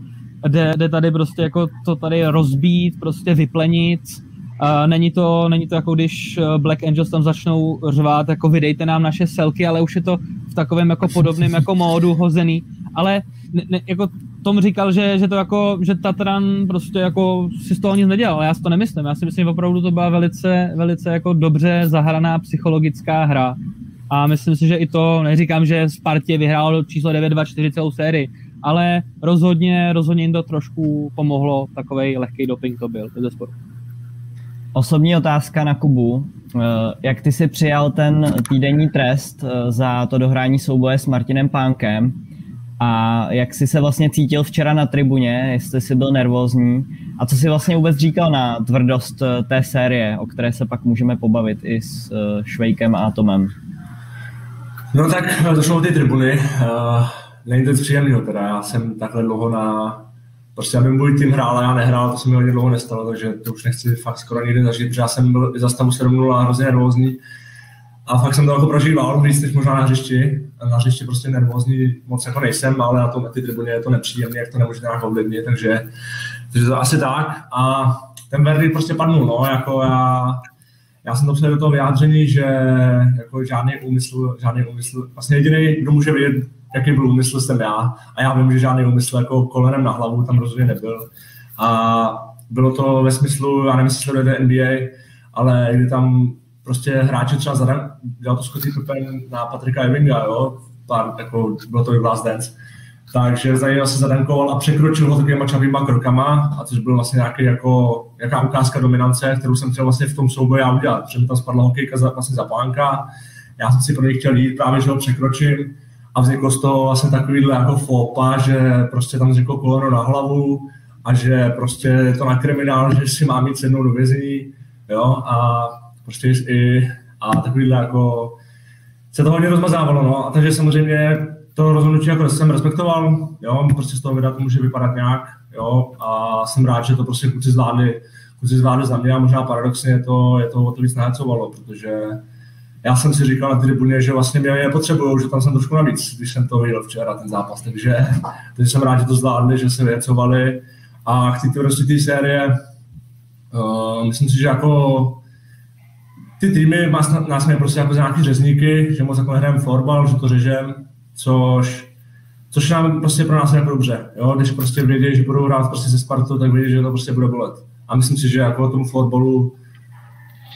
jde, jde tady prostě jako to tady rozbít, prostě vyplenit, Uh, není, to, není to jako když eh, Black Angels tam začnou řvát, jako vydejte nám naše selky, ale už je to v takovém jako podobném jako módu hozený. Ale ne, ne, jako Tom říkal, že, že to jako, že Tatran prostě jako si z toho nic nedělal, já si to nemyslím. Já si myslím, že opravdu to byla velice, velice jako dobře zahraná psychologická hra. A myslím si, že i to, neříkám, že Spartě vyhrál číslo 9-2-4 celou sérii, ale rozhodně, rozhodně jim to trošku pomohlo, takový lehký doping to byl, bez sporu. Osobní otázka na Kubu. Eh, jak ty si přijal ten týdenní trest eh, za to dohrání souboje s Martinem Pánkem a jak jsi se vlastně cítil včera na tribuně, jestli jsi byl nervózní a co jsi vlastně vůbec říkal na tvrdost eh, té série, o které se pak můžeme pobavit i s Švejkem a Tomem? No tak došlo ty tribuny. Uh, není to příjemného teda. Já jsem takhle dlouho na prostě aby můj tým hrál a já nehrál, to se mi hodně dlouho nestalo, takže to už nechci fakt skoro nikdy zažít, protože já jsem byl za stavu 7 a hrozně nervózní. A fakt jsem to jako prožíval, víc než možná na hřišti. Na hřišti prostě nervózní moc jako nejsem, ale na tom ty tribuně je to nepříjemné, jak to nemůžete nějak ovlivnit, takže, takže to asi tak. A ten verdikt prostě padnul, no, jako já, já jsem to do toho vyjádření, že jako žádný úmysl, žádný úmysl, vlastně jediný, kdo může vědět, jaký byl úmysl, jsem já. A já vím, že žádný úmysl jako kolenem na hlavu tam rozhodně nebyl. A bylo to ve smyslu, já nevím, jestli sledujete NBA, ale kdy tam prostě hráči třeba zadem, dělal to Scotty Pippen na Patrika Evinga, jo, pár, jako, bylo to i Last Dance, takže za něj se zadankoval a překročil ho takovýma čavýma krokama, a což byl vlastně nějaký jako, jaká ukázka dominance, kterou jsem chtěl vlastně v tom souboji já udělat, protože mi tam spadla hokejka za, vlastně za pánka, já jsem si pro něj chtěl jít, právě že ho překročím a vzniklo z toho vlastně takovýhle jako fopa, že prostě tam vzniklo koleno na hlavu a že prostě je to na kriminál, že si má mít sednout do vězení, jo, a prostě i a takovýhle jako se to hodně rozmazávalo, no, a takže samozřejmě to rozhodnutí jako jsem respektoval, jo, prostě z toho videa to může vypadat nějak, jo, a jsem rád, že to prostě kluci zvládli, kluci zvládli za mě a možná paradoxně to, je to o to víc nahecovalo, protože já jsem si říkal na tribuně, že vlastně mě nepotřebují, že tam jsem trošku navíc, když jsem to viděl včera, ten zápas, takže, takže jsem rád, že to zvládli, že se vyhecovali a té prostě té série, uh, myslím si, že jako ty týmy nás, nás mají prostě jako nějaký řezníky, že moc jako nehrajeme florbal, že to řežem, což, což nám prostě pro nás je jako dobře. Jo? Když prostě vědí, že budou hrát prostě se Spartou, tak vědí, že to prostě bude bolet. A myslím si, že jako tomu florbalu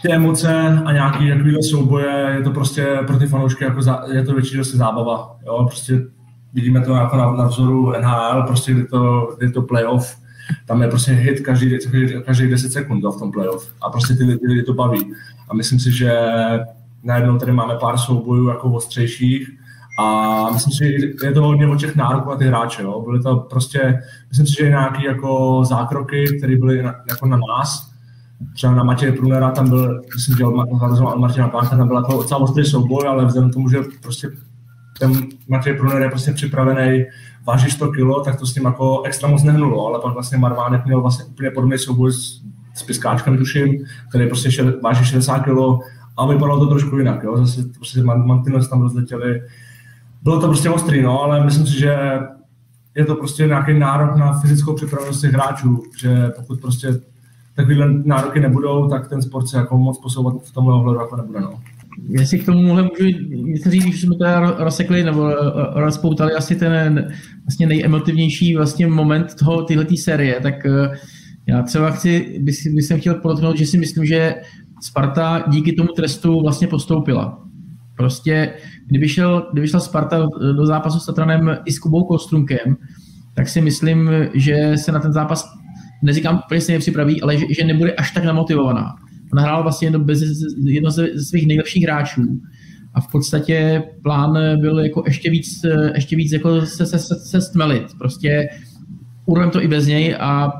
ty emoce a nějaký takovýhle souboje, je to prostě pro ty fanoušky jako za, je to většinou prostě zábava. Jo? Prostě vidíme to jako na, na vzoru NHL, prostě kdy to, kdy to playoff, tam je prostě hit každý, každý 10 sekund v tom playoff a prostě ty lidi to baví. A myslím si, že najednou tady máme pár soubojů jako ostřejších a myslím si, že je to hodně o těch nároků na ty hráče. Jo. Byly to prostě, myslím si, že nějaké jako zákroky, které byly na, jako na nás, třeba na Matěje Prunera, tam byl, myslím, že od Martina Pánka, tam byl jako docela ostrý souboj, ale vzhledem k tomu, že prostě ten Matěj Pruner je prostě připravený, váží 100 kg, tak to s ním jako extra moc nehnulo, ale pak vlastně Marvánek měl vlastně úplně podobný souboj s, s Piskáčkem, tuším, který prostě šel, váží 60 kg a vypadalo to trošku jinak, jo? zase prostě Mantinez tam rozletěli, bylo to prostě ostrý, no, ale myslím si, že je to prostě nějaký nárok na fyzickou připravenost těch hráčů, že pokud prostě takovýhle nároky nebudou, tak ten sport se jako moc posouvat v tomhle ohledu jako nebude. No. Jestli k tomu můžu něco říct, když jsme to rozsekli nebo rozpoutali asi ten vlastně nejemotivnější vlastně moment toho tyhletý série, tak eh, já třeba chci, bych, bych jsem chtěl podotknout, že si myslím, že Sparta díky tomu trestu vlastně postoupila. Prostě kdyby, šel, kdyby šla Sparta do zápasu s Tatranem i s Kubou Kostrunkem, tak si myslím, že se na ten zápas, neříkám úplně se nepřipraví, ale že, že nebude až tak namotivovaná. Ona hrála vlastně jedno, bez, jedno ze svých nejlepších hráčů a v podstatě plán byl jako ještě víc, ještě víc jako se, se, se, se stmelit. Prostě urvem to i bez něj a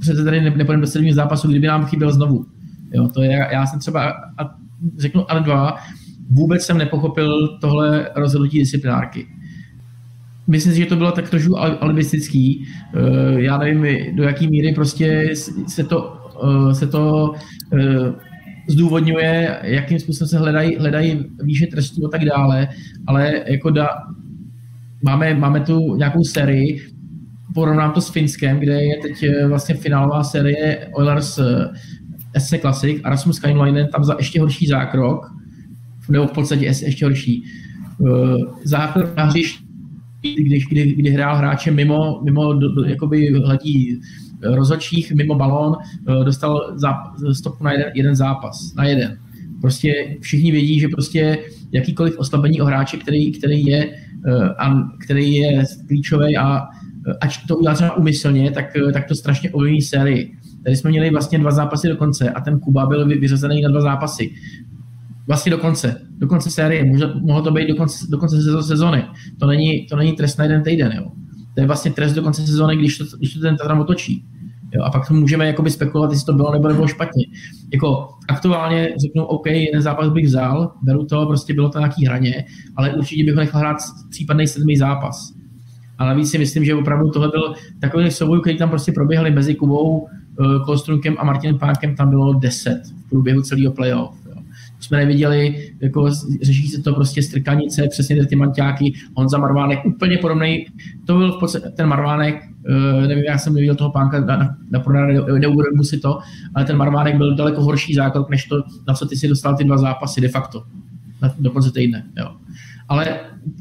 přece tady nepůjdeme do sedmého zápasu, kdyby nám chyběl znovu. Jo, to je, já jsem třeba, a řeknu ale dva, vůbec jsem nepochopil tohle rozhodnutí disciplinárky. Myslím si, že to bylo tak trošku alibistický. Eh, já nevím, do jaký míry prostě se to, se to eh, zdůvodňuje, jakým způsobem se hledají, hledají výše trestů a tak dále, ale jako da, máme, máme tu nějakou sérii, porovnám to s Finskem, kde je teď vlastně finálová série Oilers SC Classic a Rasmus Kainlainen tam za ještě horší zákrok, nebo v podstatě ještě horší. Eh, základ na hřišti, když, kdy, kdy hrál hráče mimo, mimo do, do, jakoby hledí rozhodčích, mimo balón, eh, dostal záp, na jeden, jeden zápas, na jeden. Prostě všichni vědí, že prostě jakýkoliv oslabení o hráče, který, který je eh, a který je klíčový a ať to udělá třeba umyslně, tak, tak to strašně ovlivní sérii. Tady jsme měli vlastně dva zápasy do konce a ten Kuba byl vyřazený na dva zápasy vlastně do konce, do konce série, mohlo to být do konce, do konce sezóny. To není, to není trest na jeden týden, jo. To je vlastně trest do konce sezóny, když to, když to ten Tatran otočí. Jo, a pak to můžeme jakoby spekulovat, jestli to bylo nebo nebylo špatně. Jako aktuálně řeknu, OK, jeden zápas bych vzal, beru to, prostě bylo to na nějaký hraně, ale určitě bych ho nechal hrát případný sedmý zápas. A navíc si myslím, že opravdu tohle byl takový souboj, který tam prostě proběhly mezi Kubou, eh, Kostrunkem a Martinem Pánkem, tam bylo 10 v průběhu celého playoff jsme neviděli, jako řeší se to prostě strkanice, přesně ty manťáky, Honza Marvánek, úplně podobný, to byl v podstatě ten Marvánek, uh, nevím, já jsem neviděl toho pánka na, na, na prodání, neuvědomuji si to, ale ten Marvánek byl daleko horší základ, než to, na co ty si dostal ty dva zápasy de facto, na, do konce týdne, jo. Ale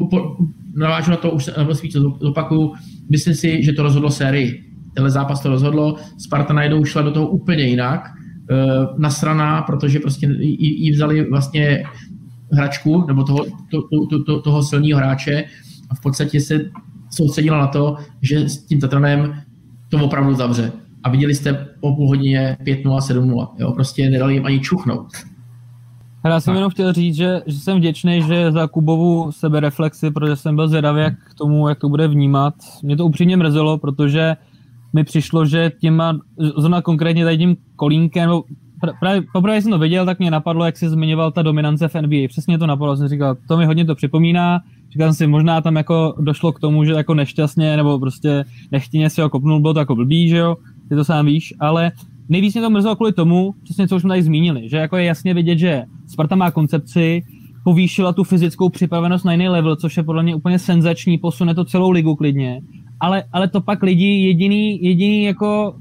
po, navážu na to, už spíš to zopakuju, myslím si, že to rozhodlo sérii. Tenhle zápas to rozhodlo, Sparta najednou šla do toho úplně jinak, Eh, nasraná, protože prostě jí, vzali vlastně hračku nebo toho, to, to, to, toho silného hráče a v podstatě se soustředila na to, že s tím Tatranem to opravdu zavře. A viděli jste po půl hodině 5-0, 7-0. Jo? Prostě nedali jim ani čuchnout. Já jsem jenom chtěl říct, že, že jsem vděčný, že za Kubovu sebereflexi, protože jsem byl zvědavý jak k tomu, jak to bude vnímat. Mě to upřímně mrzelo, protože mi přišlo, že těma, zrovna konkrétně tady tím kolínkem, právě poprvé jsem to viděl, tak mě napadlo, jak si zmiňoval ta dominance v NBA. Přesně to napadlo, jsem říkal, to mi hodně to připomíná. Říkal jsem si, možná tam jako došlo k tomu, že jako nešťastně nebo prostě nechtěně si ho kopnul, bylo to jako blbý, že jo, ty to sám víš, ale nejvíc mě to mrzelo kvůli tomu, přesně co už jsme tady zmínili, že jako je jasně vidět, že Sparta má koncepci, povýšila tu fyzickou připravenost na jiný level, což je podle mě úplně senzační, posune to celou ligu klidně. Ale, ale to pak lidi jediný, jediný jako,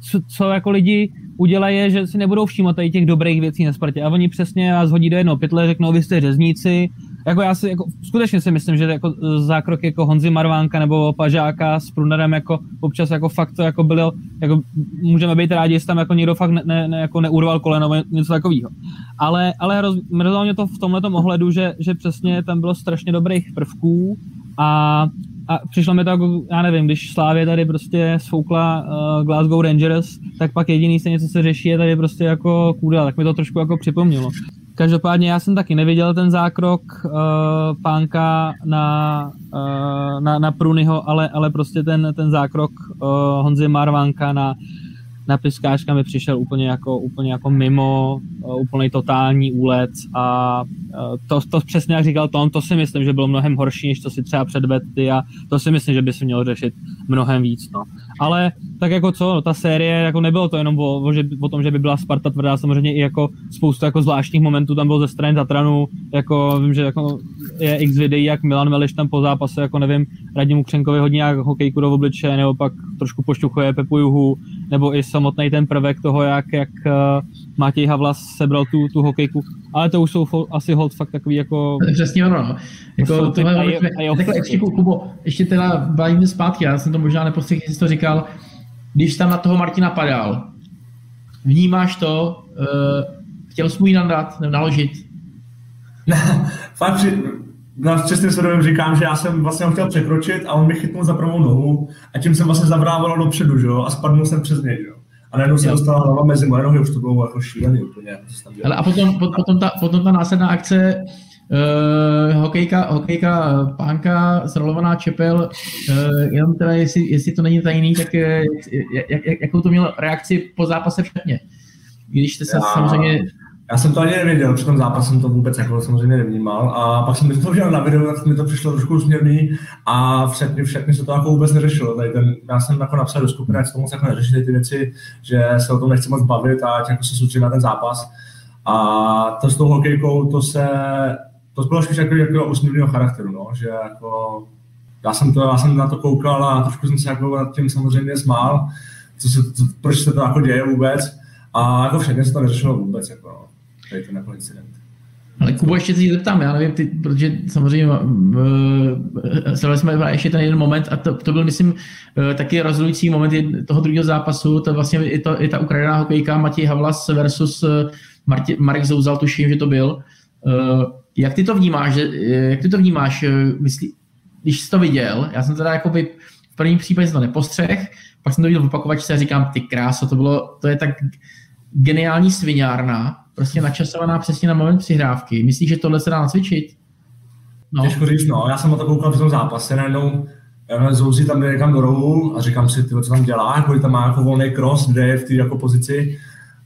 co, co jako lidi udělají, je, že si nebudou všímat tady těch dobrých věcí na Spartě. A oni přesně vás hodí do jednoho pytle, řeknou, vy jste řezníci. Jako já si, jako, skutečně si myslím, že jako zákrok jako Honzi Marvánka nebo Pažáka s Prunerem jako občas jako fakt to jako bylo, jako můžeme být rádi, jestli tam jako někdo fakt ne, ne, ne jako neurval koleno nebo něco takového. Ale, ale mrzelo mě to v tomhle ohledu, že, že přesně tam bylo strašně dobrých prvků a a přišlo mi to jako, já nevím, když Slávě tady prostě sfoukla uh, Glasgow Rangers, tak pak jediný se něco se řeší je tady prostě jako kůda, tak mi to trošku jako připomnělo. Každopádně já jsem taky neviděl ten zákrok uh, pánka na, uh, na, na Prunyho, ale, ale prostě ten, ten zákrok uh, Honzy Marvanka na, na Piskáška mi přišel úplně jako, úplně jako mimo, uh, úplný totální úlet a uh, to, to přesně jak říkal Tom, to si myslím, že bylo mnohem horší, než to si třeba předvedl a to si myslím, že by se mělo řešit mnohem víc. No. Ale tak jako co, ta série, jako nebylo to jenom o, o, že, o tom, že by byla Sparta tvrdá, samozřejmě i jako spoustu jako zvláštních momentů tam bylo ze strany Tatranu, jako vím, že jako je x videí, jak Milan Veliš tam po zápase, jako nevím, Radimu Křenkovi hodně jak hokejku do obliče, nebo pak trošku pošťuchuje Pepu Juhu, nebo i samotný ten prvek toho, jak, jak uh, Matěj Havlas sebral tu, tu hokejku. Ale to už jsou fo- asi hold fakt takový jako... Přesně ono. No. Jako tohle, a je, a je takhle ještě, Kubo, ještě teda vrátím zpátky, já jsem to možná nepostřehl, jsi to říkal, když tam na toho Martina padal, vnímáš to, uh, chtěl jsi mu ji nadat, naložit? Fakt, na čestným svědomím říkám, že já jsem vlastně ho chtěl překročit a on mi chytnul za pravou nohu a tím jsem vlastně zavrával dopředu, že jo, a spadnul jsem přes něj, že jo. A najednou se dostala hlava mezi moje nohy, už to bylo jako šílený úplně. Ale a potom, potom, ta, potom ta následná akce, uh, hokejka, hokejka pánka, zrolovaná čepel, uh, jenom teda, jestli, jestli to není tajný, tak jak, jak, jakou to měl reakci po zápase všetně? Když jste se já, samozřejmě já jsem to ani nevěděl, při tom zápase jsem to vůbec jako samozřejmě nevnímal a pak jsem to viděl na videu, tak mi to přišlo trošku usměrný a všechny, všechny se to jako vůbec neřešilo. Tady ten, já jsem jako napsal do skupiny, jak se to moc jako neřešili ty věci, že se o tom nechci moc bavit a jako se soustředit na ten zápas. A to s tou hokejkou, to se, to bylo spíš jako, jako usměrného charakteru, no, že jako já jsem, to, já jsem na to koukal a trošku jsem se jako nad tím samozřejmě smál, co se, co, proč se to jako děje vůbec. A jako všechny se to neřešilo vůbec. Jako, no ten jako incident. Ale Kubo, ještě se zeptám, já nevím, ty, protože samozřejmě uh, sledovali jsme ještě ten jeden moment a to, to byl, myslím, uh, taky rozhodující moment toho druhého zápasu, to vlastně je, to, je ta ukrajiná hokejka Matěj Havlas versus uh, Marti, Marek Zouzal, tuším, že to byl. Jak ty to vnímáš, jak ty to vnímáš, myslí, když jsi to viděl, já jsem teda jako by v prvním případě to nepostřeh, pak jsem to viděl v opakovačce a říkám, ty kráso, to bylo, to je tak geniální sviňárna, prostě načasovaná přesně na moment přihrávky. Myslíš, že tohle se dá nacvičit? No. Těžko říct, no. Já jsem na to koukal v tom zápase, najednou Zouzi tam jde někam do rohu a říkám si, tyhle, co tam dělá, jako tam má jako volný cross, kde je v té jako pozici.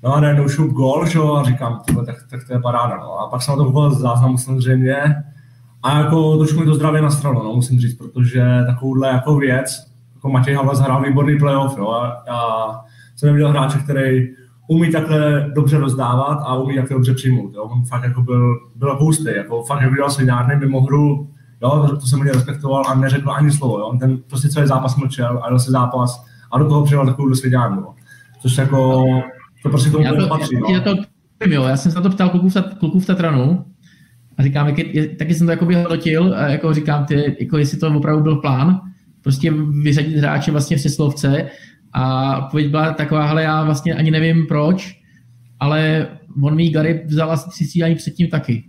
No a najednou šup gol, že? a říkám, tyhle, tak, tak, to je paráda. No. A pak jsem na to koukal záznamu samozřejmě a jako trošku mi to zdravě nastralo, no, musím říct, protože takovouhle jako věc, jako Matěj Havlas hrál výborný playoff, jo, a já jsem neviděl hráče, který umí takhle dobře rozdávat a umí takhle dobře přijmout. Jo. On fakt jako byl, byl hustý, jako fakt jako dělal svinárny mimo hru, jo, to jsem hodně respektoval a neřekl ani slovo. Jo. On ten prostě celý zápas mlčel a dal si zápas a do toho přijal takovou svinárnu. Což jako, to prostě tomu já to, patří. Já, já, to, jo, já jsem se na to ptal kluků v, kluků v Tatranu a říkám, jak je, taky jsem to jako hodnotil a jako říkám, ty, jako jestli to opravdu byl plán, prostě vyřadit hráče vlastně v seslovce a odpověď byla taková, hele, já vlastně ani nevím proč, ale on mi Gary vzal asi tři střídání předtím taky.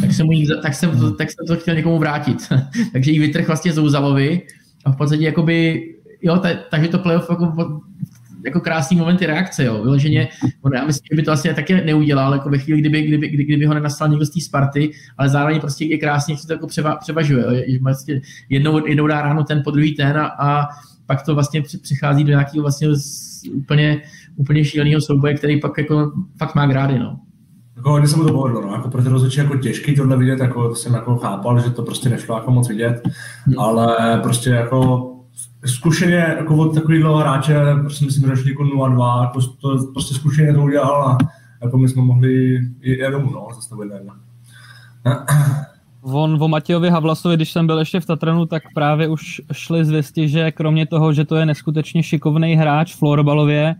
Tak jsem, jí, tak, jsem, to, tak jsem to chtěl někomu vrátit. takže ji vytrh vlastně Zouzalovi a v podstatě jakoby, jo, ta, takže to playoff jako jako krásný momenty reakce, jo, vyloženě, on, já myslím, že by to asi taky neudělal, jako ve chvíli, kdyby, kdyby, kdyby, kdyby ho nenastal někdo z té Sparty, ale zároveň prostě je krásně, jak se to jako převa, převažuje, jo, že vlastně jednou, jednou dá ráno ten, po druhý ten a, a pak to vlastně přichází do nějakého vlastně úplně, úplně šíleného souboje, který pak jako fakt má grády, no. Jako hodně se mu to povedlo, no. jako pro ty rozhodčí jako těžký tohle vidět, jako to jsem jako chápal, že to prostě nešlo jako moc vidět, hmm. ale prostě jako zkušeně jako od takového hráče, prostě myslím, že jako 0-2, jako to prostě zkušeně to udělal a jako my jsme mohli i jenom no, zastavit jedna. On o Matějovi Havlasovi, když jsem byl ještě v Tatranu, tak právě už šly zvěsti, že kromě toho, že to je neskutečně šikovný hráč v florbalově,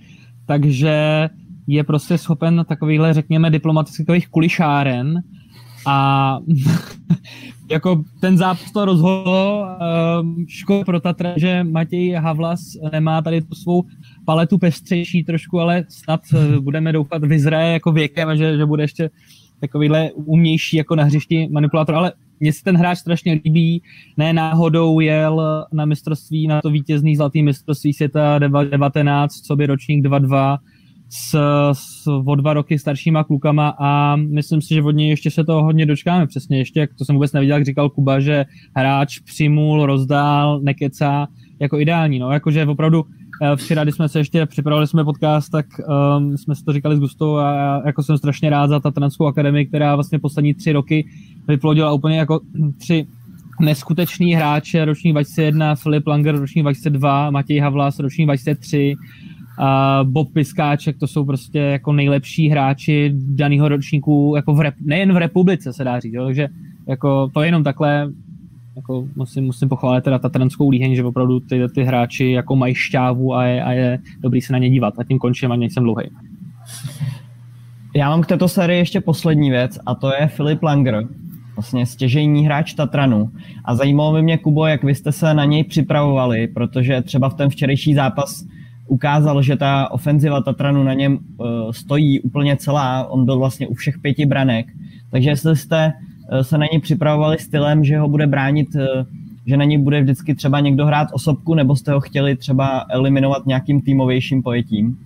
takže je prostě schopen takovýhle, řekněme, diplomatických kulišáren a jako ten zápas to rozhodl. Um, škoda pro Tatra, že Matěj Havlas nemá tady tu svou paletu pestřejší trošku, ale snad uh, budeme doufat vyzraje jako věkem že, že bude ještě takovýhle umnější jako na hřišti manipulátor, ale mně se ten hráč strašně líbí, ne náhodou jel na mistrovství, na to vítězný zlatý mistrovství světa 19, co by ročník 2-2, s, s o dva roky staršíma klukama a myslím si, že od něj ještě se toho hodně dočkáme. Přesně ještě, jak to jsem vůbec neviděl, jak říkal Kuba, že hráč přimul, rozdál, nekecá, jako ideální. No, jakože opravdu včera, když jsme se ještě připravili jsme podcast, tak um, jsme si to říkali s Gustou a já, jako jsem strašně rád za ta Transkou akademii, která vlastně poslední tři roky vyplodila úplně jako tři neskutečný hráče, ročník 2001, Filip Langer, ročník 2002, Matěj Havlas, ročník 2003, a Bob Piskáček, to jsou prostě jako nejlepší hráči daného ročníku, jako v rep, nejen v republice se dá říct, jo, takže jako to je jenom takhle, jako musím, musím pochválit teda Tatranskou líheň, že opravdu ty, ty hráči jako mají šťávu a je, a je dobrý se na ně dívat a tím končím a nejsem dlouhý. Já mám k této sérii ještě poslední věc a to je Filip Langer, vlastně stěžejní hráč Tatranu. A zajímalo by mě, Kubo, jak vy jste se na něj připravovali, protože třeba v ten včerejší zápas ukázal, že ta ofenziva Tatranu na něm uh, stojí úplně celá, on byl vlastně u všech pěti branek, takže jestli jste se na něj připravovali stylem, že ho bude bránit, uh, že na něj bude vždycky třeba někdo hrát osobku, nebo jste ho chtěli třeba eliminovat nějakým týmovějším pojetím?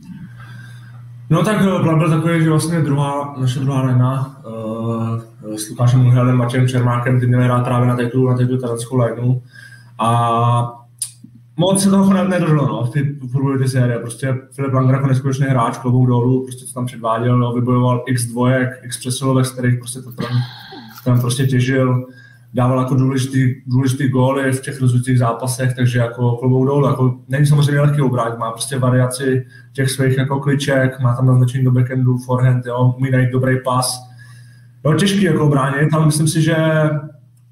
No tak plán byl takový, že vlastně druhá, naše druhá uh, s Lukášem Muhradem, Matějem Čermákem, ty měli hrát právě na této, na této tarantskou lajnu. A moc se toho nedrželo, no, v průběhu ty série. Prostě Filip Langer jako neskutečný hráč, klobouk dolů, prostě co tam předváděl, no, vybojoval x dvojek, x přesilovek, z kterých prostě to tam, tam prostě těžil. Dával jako důležitý, důležitý góly v těch rozhodných zápasech, takže jako klobouk dolů. Jako, není samozřejmě lehký obrát, má prostě variaci těch svých jako kliček, má tam naznačení do backendu, forehand, jo, umí najít dobrý pas. Jo, těžký jako obránit, ale myslím si, že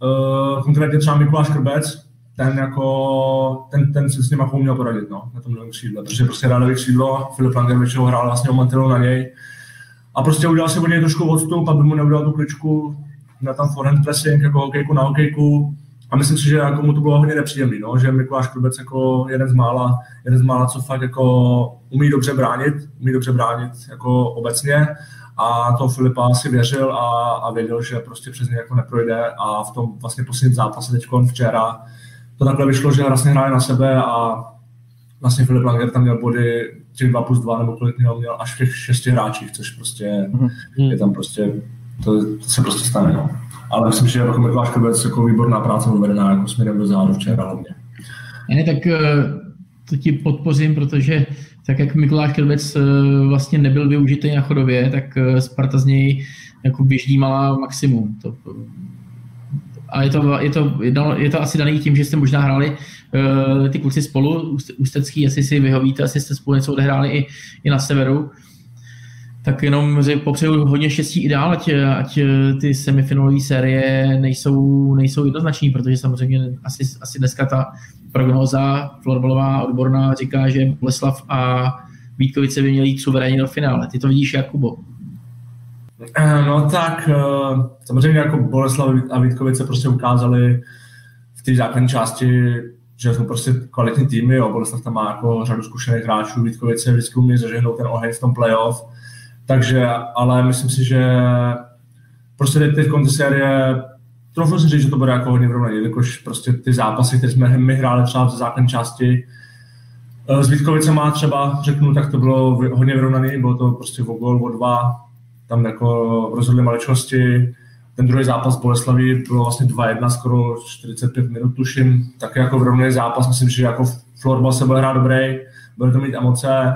uh, konkrétně třeba Mikuláš Krbec, ten jako, ten, ten si s ním měl poradit, no, na tom levém křídle, protože prostě levý křídlo, Filip Langer většinou hrál vlastně o na něj a prostě udělal si od něj trošku odstup, aby mu neudělal tu kličku, na tam forehand pressing, jako hokejku na hokejku, a myslím si, že jako mu to bylo hodně nepříjemný, no, že Mikuláš Krubec jako jeden z mála, jeden z mála, co fakt jako umí dobře bránit, umí dobře bránit jako obecně. A to Filipa si věřil a, a věděl, že prostě přes něj jako neprojde. A v tom vlastně posledním zápase teď včera to takhle vyšlo, že vlastně hráli na sebe a vlastně Filip Langer tam měl body těch 2 plus 2 nebo kolik měl, měl až v těch šesti hráčích, což prostě mm-hmm. je tam prostě, to, to se prostě stane, no. Ale myslím, že jako Mikuláš Krbec jako výborná práce uvedená jako směrem do záru včera hlavně. Ne, tak eh, to ti podpořím, protože tak jak Mikuláš Krbec eh, vlastně nebyl využitý na chodově, tak eh, Sparta z něj jako vyždímala maximum. To a je to, je to, je to asi daný tím, že jste možná hráli uh, ty kluci spolu, Ústecký, jestli si vyhovíte, asi jste spolu něco odehráli i, i na severu. Tak jenom popřeju hodně štěstí i dál, ať, ať ty semifinalové série nejsou, nejsou jednoznační, protože samozřejmě asi, asi dneska ta prognóza florbalová odborná říká, že Boleslav a Vítkovice by měli jít suverénně do finále. Ty to vidíš, Jakubo? Eh, no tak eh, samozřejmě jako Boleslav a Vítkovice prostě ukázali v té základní části, že jsou prostě kvalitní týmy, jo. Boleslav tam má jako řadu zkušených hráčů, Vítkovice vždycky umí zažehnout ten oheň v tom playoff, takže, ale myslím si, že prostě teď, ty série, trochu si říct, že to bude jako hodně vyrovnaný, jelikož prostě ty zápasy, které jsme my hráli třeba v základní části, S Vítkovicema třeba řeknu, tak to bylo hodně vyrovnaný, bylo to prostě o gol, o dva, tam jako rozhodli maličkosti. Ten druhý zápas Boleslaví bylo vlastně 2-1, skoro 45 minut tuším, tak jako vyrovnaný zápas, myslím, že jako florbal se bude hrát dobrý, bude to mít emoce,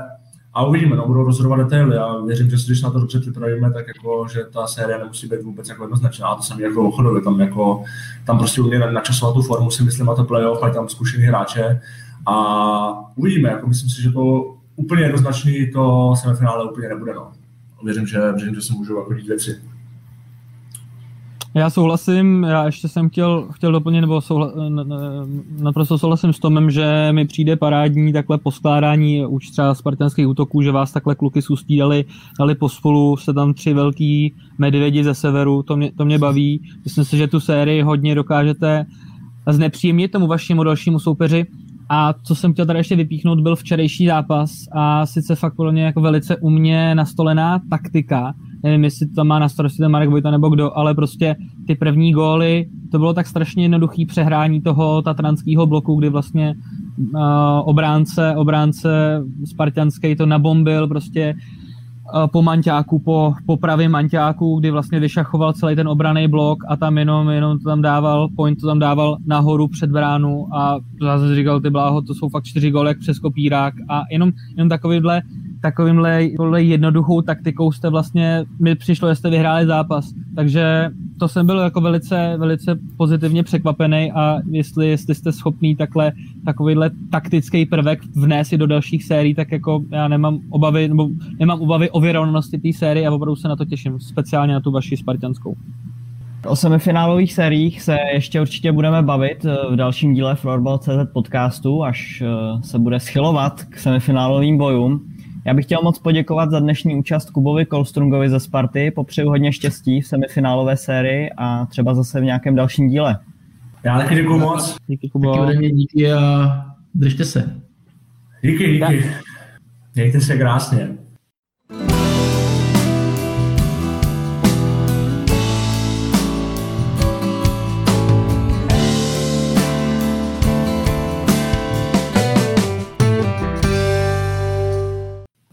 a uvidíme, no, budou rozhodovat detaily a věřím, že když na to dobře připravíme, tak jako, že ta série nemusí být vůbec jako jednoznačná. A to jsem jako ochodově, tam, jako, tam prostě umě načasovat tu formu, si myslím, na to playoff, mají tam zkušený hráče a uvidíme, jako myslím si, že to úplně jednoznačný to semifinále úplně nebude. No. Věřím, že, věřím, že se můžou jako dít věci. Já souhlasím, já ještě jsem chtěl, chtěl doplnit, nebo souhla, naprosto souhlasím s Tomem, že mi přijde parádní takhle poskládání už třeba spartanských útoků, že vás takhle kluky sustí dali, dali pospolu, se tam tři velký medvědi ze severu, to mě, to mě baví. Myslím si, že tu sérii hodně dokážete znepříjemnit tomu vašemu dalšímu soupeři. A co jsem chtěl tady ještě vypíchnout, byl včerejší zápas a sice fakt podle mě jako velice umně nastolená taktika, nevím, jestli to má na starosti ten Marek Vojta nebo kdo, ale prostě ty první góly, to bylo tak strašně jednoduchý přehrání toho tatranského bloku, kdy vlastně uh, obránce, obránce spartianský to nabombil prostě po manťáku, po, po pravém manťáku, kdy vlastně vyšachoval celý ten obraný blok a tam jenom, jenom to tam dával, point to tam dával nahoru před bránu a zase říkal ty bláho, to jsou fakt čtyři góly přes kopírák. A jenom, jenom takovýhle takovýmhle jednoduchou taktikou jste vlastně, mi přišlo, že jste vyhráli zápas. Takže to jsem byl jako velice, velice pozitivně překvapený a jestli, jestli jste schopný takhle takovýhle taktický prvek vnést i do dalších sérií, tak jako já nemám obavy, nebo nemám obavy o vyrovnanosti té série a opravdu se na to těším, speciálně na tu vaši spartianskou. O semifinálových sériích se ještě určitě budeme bavit v dalším díle Floorball.cz podcastu, až eh, se bude schylovat k semifinálovým bojům. Já bych chtěl moc poděkovat za dnešní účast Kubovi Kolstrungovi ze Sparty. Popřeju hodně štěstí v semifinálové sérii a třeba zase v nějakém dalším díle. Já taky děkuji moc. Díky, Kubo. Díky mě, díky a držte se. Díky, díky. Mějte se krásně.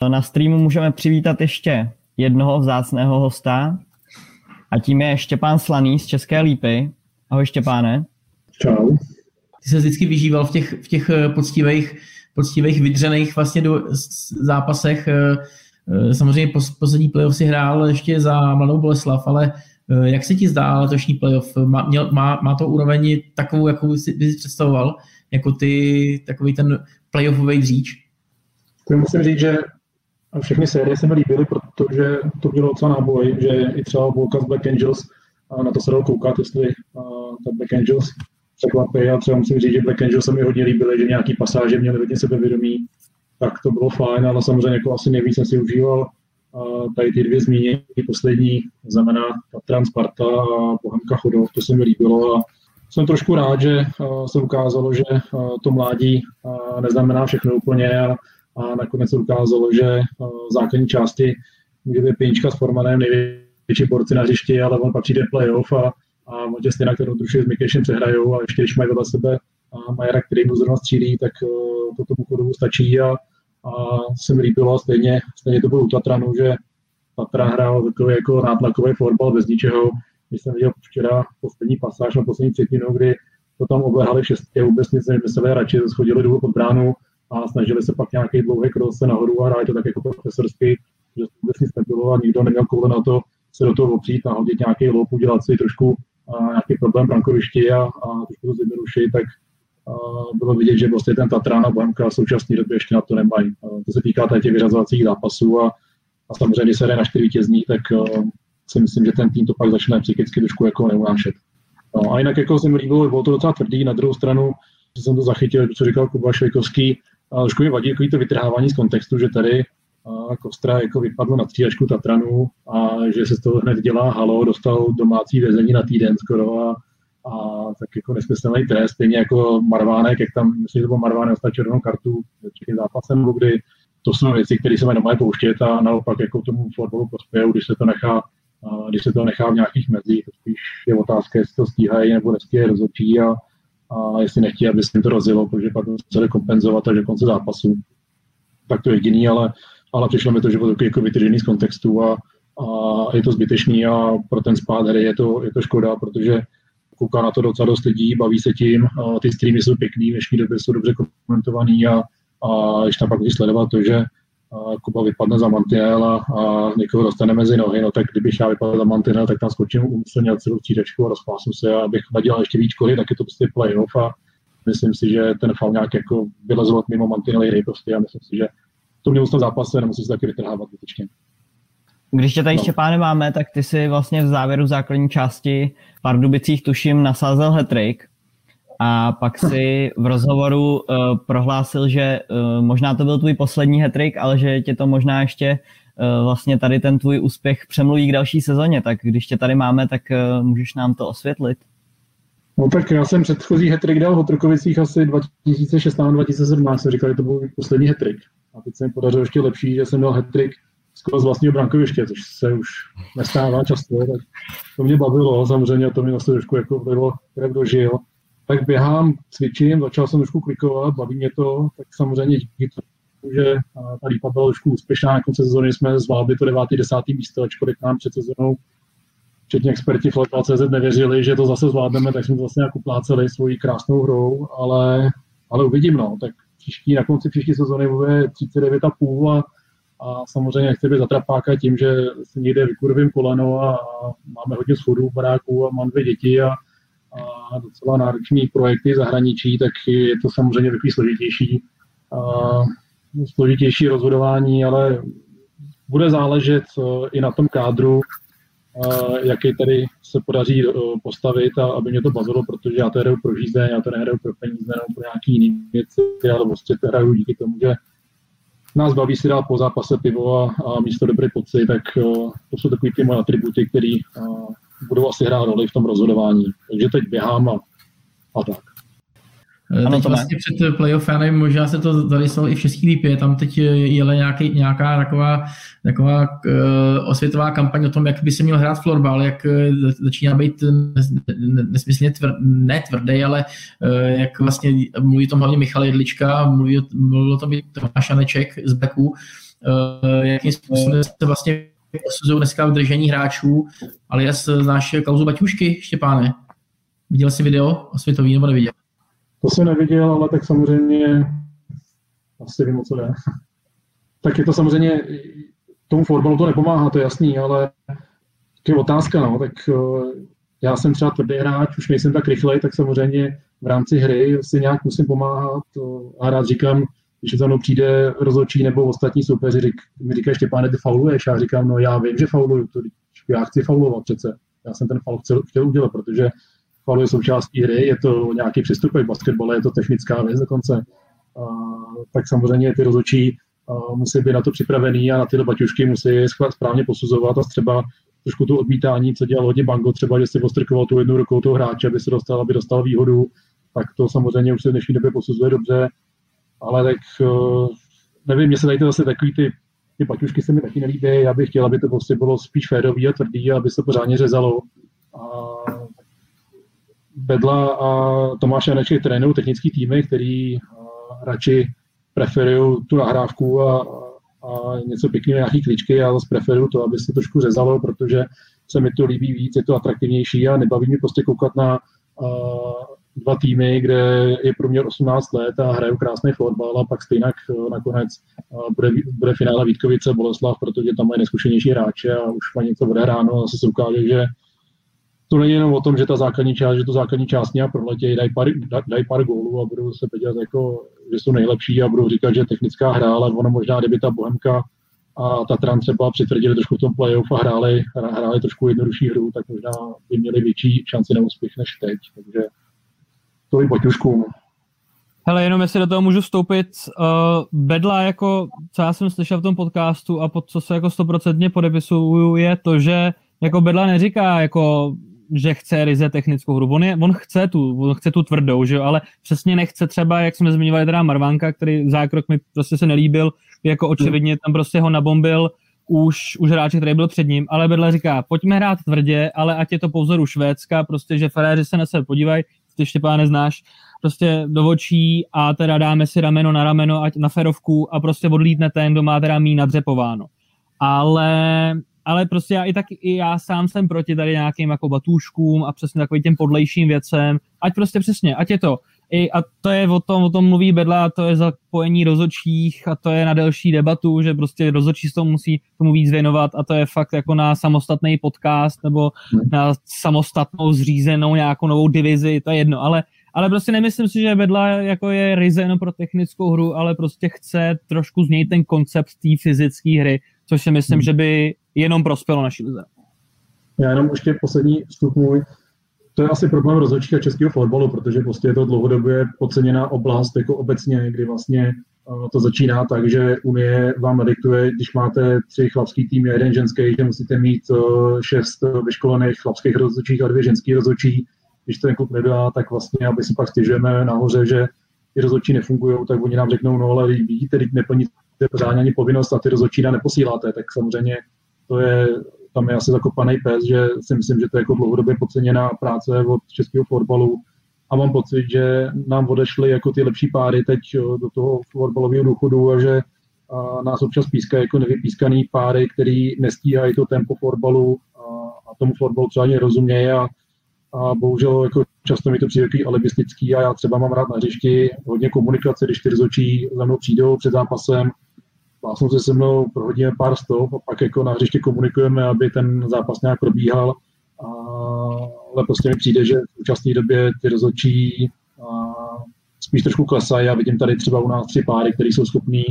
Na streamu můžeme přivítat ještě jednoho vzácného hosta a tím je Štěpán Slaný z České Lípy. Ahoj Štěpáne. Čau. Ty se vždycky vyžíval v těch, v těch eh, poctivých, poctivých vydřených vlastně do zápasech. Eh, eh, samozřejmě poslední playoff si hrál ještě za Mladou Boleslav, ale jak se ti zdá letošní playoff? Má, měl, má, má to úroveň takovou, jakou jsi, bys představoval, jako ty, takový ten playoffový dříč? To musím říct, že a všechny série se mi líbily, protože to bylo docela náboj, že i třeba volka z Black Angels, a na to se dalo koukat, jestli ta Black Angels překvapí. A třeba musím říct, že Black Angels se mi hodně líbily, že nějaký pasáže měly hodně sebevědomí, tak to bylo fajn, ale samozřejmě jako asi nejvíc jsem si užíval tady ty dvě zmínění, poslední, znamená Tatran Sparta a Bohemka Chodov, to se mi líbilo. A jsem trošku rád, že se ukázalo, že to mládí neznamená všechno úplně a a nakonec se ukázalo, že eh, v základní části může být Pěnička s Formanem největší borci na hřišti, ale on pak přijde playoff a, a Montě stejně, kterou druží s Mikešem přehrajou a ještě když mají vedle sebe a Majera, který mu zrovna střílí, tak uh, to tomu chodovu stačí a, a se mi líbilo, stejně, stejně to bylo u Tatranu, že Tatra hrál takový jako nátlakový fotbal bez ničeho. Když jsem viděl včera poslední pasáž na poslední třetinu, kdy to tam oblehali šestě, vůbec nic nevymysleli, radši schodili dolů pod bránu, a snažili se pak nějaký dlouhý krok se nahoru a hráli to tak jako profesorsky, že vůbec nic nebylo a nikdo neměl koule na to se do toho opřít, nahodit nějaký loup, udělat si trošku a nějaký problém brankovišti a, a trošku to zjednodušit, tak a bylo vidět, že vlastně ten Tatran a Bohemka v současné době ještě na to nemají. A to se týká těch vyřazovacích zápasů a, a samozřejmě, se jde na čtyři vítězní, tak uh, si myslím, že ten tým to pak začne psychicky trošku jako neunášet. No, a jinak jako se mi líbilo, bylo to docela tvrdý, na druhou stranu, že jsem to zachytil, co říkal Kuba Švejkovský, a trošku mi vadí to vytrhávání z kontextu, že tady Kostra jako vypadlo na střídačku Tatranu a že se z toho hned dělá halo, dostal domácí vězení na týden skoro a, a tak jako nesmyslný trest, stejně jako Marvánek, jak tam, myslím, že to byl Marvánek dostal červenou kartu před zápasem, kdy. To jsou věci, které se mají pouštět a naopak jako tomu fotbalu prospějou, když se to nechá když se to nechá v nějakých mezích, to spíš je otázka, jestli to stíhají nebo nestíhají rozhodčí a a jestli nechtějí, aby se jim to rozjelo, protože pak museli kompenzovat až do konce zápasu. Tak to je jediný, ale, ale přišlo mi to, že bylo takový jako vytržený z kontextu a, a je to zbytečný a pro ten spát hry je to, je to škoda, protože kouká na to docela dost lidí, baví se tím, a ty streamy jsou pěkný, v dnešní době jsou dobře komentovaný a, a když tam pak sledovat to, že Kuba vypadne za mantinel a, a někoho dostane mezi nohy, no tak kdybych já vypadl za mantinel, tak tam skočím umyslně celou střídačku a rozpásnu se a abych nadělal ještě víc škody, tak je to prostě playoff a myslím si, že ten faul nějak jako vylezovat mimo mantinely hry prostě a myslím si, že to měl v zápase nemusí se taky vytrhávat zbytečně. Když tě tady no. Štěpáne máme, tak ty si vlastně v závěru základní části Pardubicích tuším nasázel hetrik a pak si v rozhovoru uh, prohlásil, že uh, možná to byl tvůj poslední hetrik, ale že tě to možná ještě uh, vlastně tady ten tvůj úspěch přemluví k další sezóně. Tak když tě tady máme, tak uh, můžeš nám to osvětlit. No tak já jsem předchozí hetrik dal v Otrokovicích asi 2016-2017, jsem říkal, že to byl poslední hetrik. A teď se mi podařilo ještě lepší, že jsem měl hetrik skoro z vlastního brankoviště, což se už nestává často, tak to mě bavilo, samozřejmě to mě zase trošku jako bylo, jak dožil tak běhám, cvičím, začal jsem trošku klikovat, baví mě to, tak samozřejmě díky tomu, že ta lípa byla trošku úspěšná, na konci sezóny jsme zvládli to 9. 10. místo, ačkoliv nám před sezónou včetně experti CZ nevěřili, že to zase zvládneme, tak jsme to vlastně jako pláceli svojí krásnou hrou, ale, ale uvidím, no. Tak příští, na konci příští sezóny bude 39,5 a, a samozřejmě nechci být zatrapáka tím, že si někde vykurvím koleno a, a máme hodně schodů v baráku a mám dvě děti a, a docela náročný projekty zahraničí, tak je to samozřejmě takový složitější, a složitější rozhodování, ale bude záležet e, i na tom kádru, jaký tady se podaří e, postavit a aby mě to bavilo, protože já to hraju pro žízeň, já to nehraju pro peníze nebo pro nějaký jiný věci, ale prostě to hraju díky tomu, že nás baví si dát po zápase pivo a, a místo dobrý pocit, tak e, to jsou takový ty moje atributy, které budou asi hrát roli v tom rozhodování. Takže teď běhám a, a tak. Eh, ano, teď to vlastně před playoff, já nevím, možná se to tady stalo i v České lípě, tam teď jele nějaký, nějaká taková, taková uh, osvětová kampaň o tom, jak by se měl hrát florbal, jak uh, začíná být nesmyslně tvr, ne tvrdý, ale uh, jak vlastně mluví o tom hlavně Michal Jedlička, mluví, mluví o tom i Tomáš Aneček z Beku, uh, jakým způsobem se vlastně posuzují dneska v držení hráčů, ale já znáš kauzu Baťušky, Štěpáne? Viděl jsi video o světový nebo neviděl? To jsem neviděl, ale tak samozřejmě asi vím, co jde. tak je to samozřejmě, tomu fotbalu to nepomáhá, to je jasný, ale je otázka, no, tak eh, já jsem třeba tvrdý hráč, už nejsem tak rychlej, tak samozřejmě v rámci hry si nějak musím pomáhat a rád říkám, když za mnou přijde rozhodčí nebo ostatní soupeři, řík, mi říkají, Štěpáne, ty fauluješ. Já říkám, no já vím, že fauluju, to, já chci faulovat přece. Já jsem ten faul chtěl, chtěl udělat, protože faul je součástí hry, je to nějaký přestupek v basketbale, je to technická věc dokonce. A, tak samozřejmě ty rozhodčí musí být na to připravený a na tyhle baťušky musí správně posuzovat a třeba trošku tu odmítání, co dělal hodně Bango, třeba, že si ostrkoval tu jednu rukou toho hráče, aby se dostal, aby dostal výhodu, tak to samozřejmě už se v dnešní době posuzuje dobře ale tak eh, nevím, mně se tady to zase takový ty, ty paťušky se mi taky nelíbí, já bych chtěl, aby to prostě bylo spíš férový a tvrdý, aby se pořádně řezalo. A Bedla a Tomáš Janeček trénují technický týmy, který eh, radši preferují tu nahrávku a, a něco pěkného, nějaký kličky, já zase preferuju to, aby se trošku řezalo, protože se mi to líbí víc, je to atraktivnější a nebaví mě prostě koukat na uh, dva týmy, kde je průměr 18 let a hrajou krásný fotbal a pak stejně eh, nakonec eh, bude, bude finále Vítkovice Boleslav, protože tam mají neskušenější hráče a už mají něco odehráno a zase se ukáže, že to není jenom o tom, že ta základní část, že to základní část nějak proletějí, dají pár, daj pár gólů a budou se vidět jako, že jsou nejlepší a budou říkat, že technická hra, ale ono možná, kdyby ta Bohemka a Tatran třeba přitvrdili trošku v tom playoff a hráli, hráli trošku jednodušší hru, tak možná by měli větší šanci na úspěch než teď. Takže tolik Baťušku. Hele, jenom jestli do toho můžu vstoupit, uh, Bedla, jako, co já jsem slyšel v tom podcastu a pod co se jako stoprocentně podepisuju, je to, že jako Bedla neříká, jako, že chce ryze technickou hru. On, je, on, chce tu, on chce tu tvrdou, že jo, ale přesně nechce třeba, jak jsme zmiňovali teda Marvanka, který zákrok mi prostě se nelíbil, jako očividně tam prostě ho nabombil už, už hráče, který byl před ním, ale Bedla říká, pojďme hrát tvrdě, ale ať je to po vzoru Švédska, prostě, že Ferrari se na sebe podívají, ty Štěpá neznáš, prostě do očí a teda dáme si rameno na rameno, ať na ferovku a prostě odlítne ten, kdo má teda mý nadřepováno. Ale ale prostě já i tak i já sám jsem proti tady nějakým jako batůškům a přesně takovým těm podlejším věcem, ať prostě přesně, ať je to i, a to je o tom, o tom mluví Bedla, to je zapojení rozočích a to je na delší debatu, že prostě rozočí se tomu musí tomu víc věnovat a to je fakt jako na samostatný podcast nebo hmm. na samostatnou zřízenou nějakou novou divizi, to je jedno, ale ale prostě nemyslím si, že Bedla jako je ryze jenom pro technickou hru, ale prostě chce trošku změnit ten koncept té fyzické hry, což si myslím, hmm. že by jenom prospělo naší lize. Já jenom ještě poslední vstup můj. To je asi problém rozhodčích a českého fotbalu, protože prostě je to dlouhodobě podceněná oblast jako obecně, kdy vlastně eh, to začíná tak, že Unie vám diktuje, když máte tři chlapský týmy a jeden ženský, že musíte mít eh, šest vyškolených chlapských rozhodčích a dvě ženský rozhodčí. Když ten klub nedá, tak vlastně, aby si pak stěžujeme nahoře, že ty rozhodčí nefungují, tak oni nám řeknou, no ale vidíte, teď neplníte pořádně ani povinnost a ty rozhodčí neposíláte, tak samozřejmě to je, tam je asi zakopaný pes, že si myslím, že to je jako dlouhodobě podceněná práce od českého fotbalu. A mám pocit, že nám odešly jako ty lepší páry teď do toho fotbalového důchodu a že a nás občas pískají jako nevypískaný páry, který nestíhají to tempo fotbalu a, a tomu fotbalu třeba ani rozumějí a, a bohužel jako často mi to přijde takový alibistický a já třeba mám rád na hřišti hodně komunikace, když ty rozhodčí za mnou přijdou před zápasem, Pásnou se se mnou prohodíme pár stop a pak jako na hřiště komunikujeme, aby ten zápas nějak probíhal. A, ale prostě mi přijde, že v současné době ty rozhodčí spíš trošku klesají. Já vidím tady třeba u nás tři páry, které jsou schopní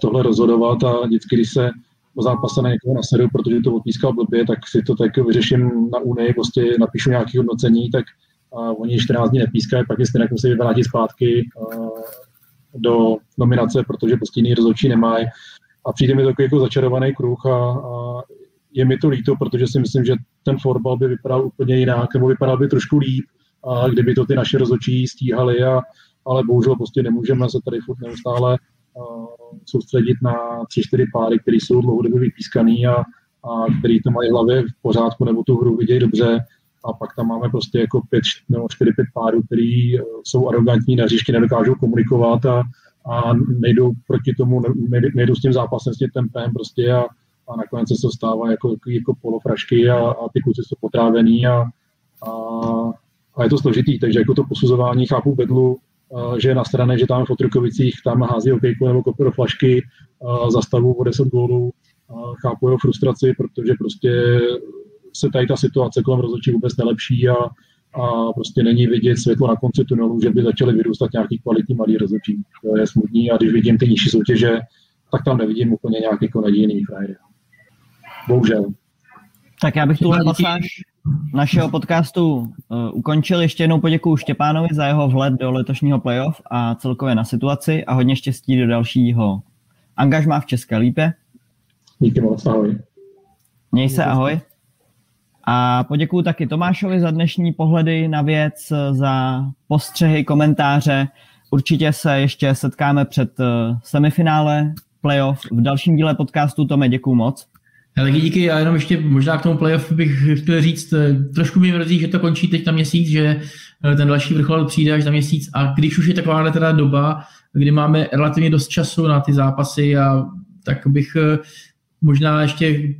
tohle rozhodovat a vždycky, když se o zápase na někoho nasedu, protože to odpískal blbě, tak si to tak vyřeším na Unii, prostě napíšu nějaké hodnocení, tak a oni 14 dní nepískají, pak je stejně musí vrátit zpátky do nominace, protože prostě jiný rozhodčí nemají. A přijde mi takový jako začarovaný kruh a, a je mi to líto, protože si myslím, že ten fotbal by vypadal úplně jinak, nebo vypadal by trošku líp, a kdyby to ty naše rozhodčí stíhali, a, ale bohužel prostě nemůžeme se tady furt neustále a, soustředit na tři, čtyři páry, které jsou dlouhodobě vypískaný a, a který to mají hlavě v pořádku nebo tu hru vidějí dobře a pak tam máme prostě jako pět nebo čtyři, pět párů, který eh, jsou arrogantní na hřišti, nedokážou komunikovat a, a nejdou proti tomu, nejdou s tím zápasem, s tím tempem prostě a, a nakonec se to stává jako, jako polofrašky a, a ty kluci jsou potrávený a, a, a, je to složitý, takže jako to posuzování chápu bedlu, eh, že na straně, že tam v Otrokovicích tam hází okejku nebo kopy do flašky eh, za stavu o 10 gólů, chápu jeho frustraci, protože prostě se tady ta situace kolem rozhodčí vůbec nelepší a, a prostě není vidět světlo na konci tunelu, že by začaly vyrůstat nějaký kvalitní malý rozhodčí. To je smutný a když vidím ty nižší soutěže, tak tam nevidím úplně nějaký jako nadějný frajer. Bohužel. Tak já bych tuhle pasáž našeho podcastu uh, ukončil. Ještě jednou poděkuju Štěpánovi za jeho vhled do letošního playoff a celkově na situaci a hodně štěstí do dalšího angažmá v České lípě. Díky moc, ahoj. Měj se, ahoj. A poděkuji taky Tomášovi za dnešní pohledy na věc, za postřehy, komentáře. Určitě se ještě setkáme před eh, semifinále playoff v dalším díle podcastu. Tome, děkuji moc. Ale díky, já jenom ještě možná k tomu playoff bych chtěl říct, eh, trošku mi mrzí, že to končí teď na měsíc, že eh, ten další vrchol přijde až na měsíc a když už je taková teda doba, kdy máme relativně dost času na ty zápasy a tak bych možná ještě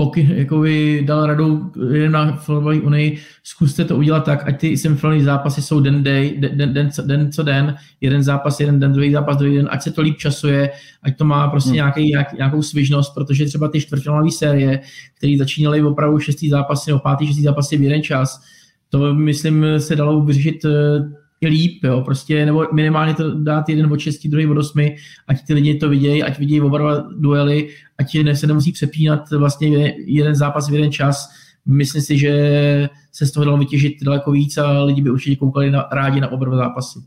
mm, pokud jako by dal radu jeden na fotbalové unii, zkuste to udělat tak, ať ty semifinální zápasy jsou den, day, den, den, den, co, den co den, jeden zápas, jeden den, druhý zápas, druhý den, ať se to líp časuje, ať to má prostě hmm. nějaký, nějak, nějakou svižnost, protože třeba ty čtvrtfinálové série, které začínaly opravdu šestý zápasy nebo pátý, šestý zápasy v jeden čas, to myslím se dalo vyřešit líp, jo, prostě, nebo minimálně to dát jeden od 6, druhý od 8, ať ty lidi to vidějí, ať vidějí oba dva duely, ať se nemusí přepínat vlastně jeden zápas v jeden čas. Myslím si, že se z toho dalo vytěžit daleko víc a lidi by určitě koukali na, rádi na oba dva zápasy.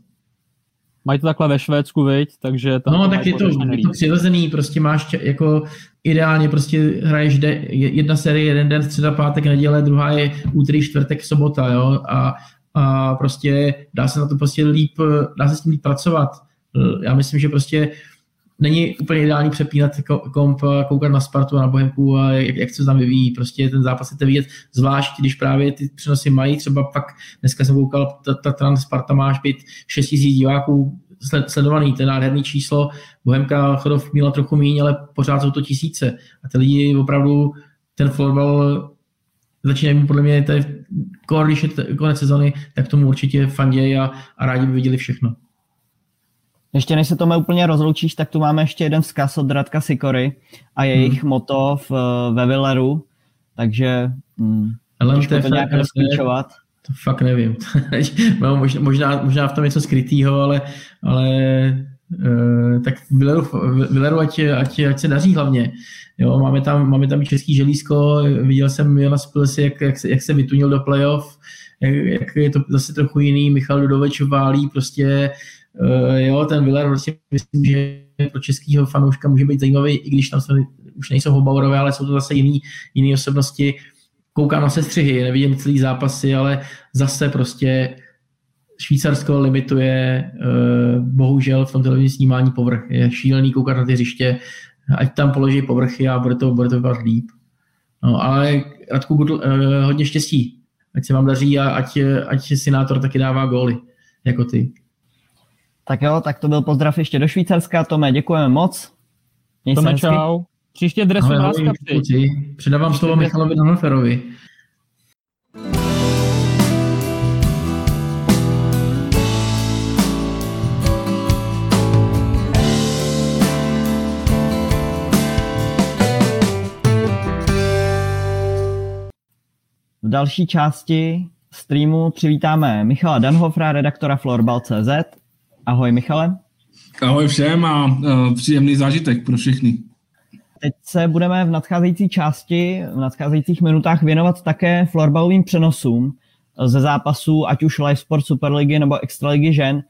Mají to takhle ve Švédsku, viď? Takže tam no, tak je to, je to přirozený, prostě máš jako ideálně prostě hraješ de, jedna série jeden den, středa, pátek, neděle, druhá je úterý, čtvrtek, sobota, jo, a a prostě dá se na to prostě líp, dá se s tím líp pracovat. Já myslím, že prostě není úplně ideální přepínat komp, koukat na Spartu a na Bohemku a jak, jak se tam vyvíjí. Prostě ten zápas chcete vidět, zvlášť když právě ty přenosy mají, třeba pak dneska jsem koukal, ta, ta trans Sparta máš být 6 000 diváků sledovaný, ten nádherný číslo. Bohemka Chodov měla trochu méně, ale pořád jsou to tisíce. A ty lidi opravdu ten fotbal začínají podle mě, to je, když je konec sezony, tak tomu určitě fandějí a, a rádi by viděli všechno. Ještě než se tomu úplně rozloučíš, tak tu máme ještě jeden vzkaz od Radka Sikory a jejich hmm. moto v, ve Villeru, takže hmm, Ale to, nějak rozklíčovat. To fakt nevím. možná, možná, možná v tom něco skrytého, ale, ale tak Villeru, Villeru ať, ať, ať, se daří hlavně. Jo, máme, tam, máme tam český želízko, viděl jsem Jona Spilsi, jak, jak, jak se vytunil do playoff, jak, jak je to zase trochu jiný, Michal Dudoveč válí prostě Uh, jo, ten Viller vlastně myslím, že pro českého fanouška může být zajímavý, i když tam jsou, už nejsou Hobaurové, ale jsou to zase jiný, jiný osobnosti. Koukám na sestřihy, nevidím celý zápasy, ale zase prostě Švýcarsko limituje uh, bohužel v tom televizním snímání povrch. Je šílený koukat na ty hřiště, ať tam položí povrchy a bude to, bude to vypadat líp. No, ale Radku uh, hodně štěstí. Ať se vám daří a ať, ať Sinátor taky dává góly, jako ty. Tak jo, tak to byl pozdrav ještě do Švýcarska. Tome, děkujeme moc. Měj Tome, čau. Příště dresu láska Předávám slovo Michalovi Danoferovi. Další části streamu přivítáme Michala Danhofra, redaktora Florbal.cz Ahoj Michale. Ahoj všem a uh, příjemný zážitek pro všechny. Teď se budeme v nadcházející části, v nadcházejících minutách věnovat také florbalovým přenosům ze zápasů, ať už Live Sport Superligy nebo Extraligy žen.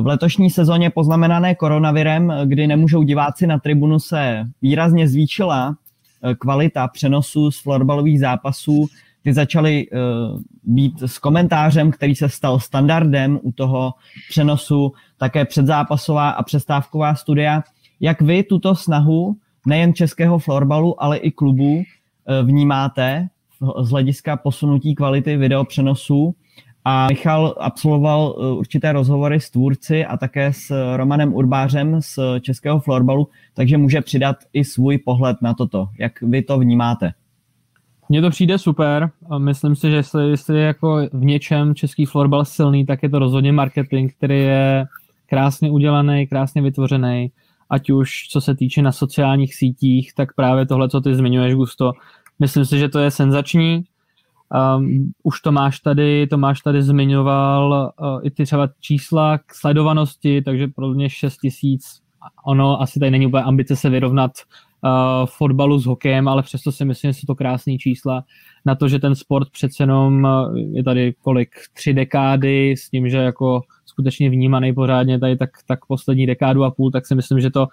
V letošní sezóně poznamenané koronavirem, kdy nemůžou diváci na tribunu, se výrazně zvýšila kvalita přenosů z florbalových zápasů ty začaly uh, být s komentářem, který se stal standardem u toho přenosu, také předzápasová a přestávková studia. Jak vy tuto snahu nejen českého florbalu, ale i klubů uh, vnímáte z hlediska posunutí kvality videopřenosů? A Michal absolvoval uh, určité rozhovory s tvůrci a také s Romanem Urbářem z českého florbalu, takže může přidat i svůj pohled na toto. Jak vy to vnímáte? Mně to přijde super. Myslím si, že jestli, jestli je jako v něčem český florbal silný, tak je to rozhodně marketing, který je krásně udělaný, krásně vytvořený, ať už co se týče na sociálních sítích, tak právě tohle, co ty zmiňuješ, Gusto, myslím si, že to je senzační. Um, už to máš tady, to máš tady zmiňoval uh, i ty třeba čísla k sledovanosti, takže pro mě 6 tisíc, ono asi tady není úplně ambice se vyrovnat uh, fotbalu s hokejem, ale přesto si myslím, že jsou to krásné čísla na to, že ten sport přece jenom uh, je tady kolik, tři dekády s tím, že jako skutečně vnímaný pořádně tady tak, tak poslední dekádu a půl, tak si myslím, že to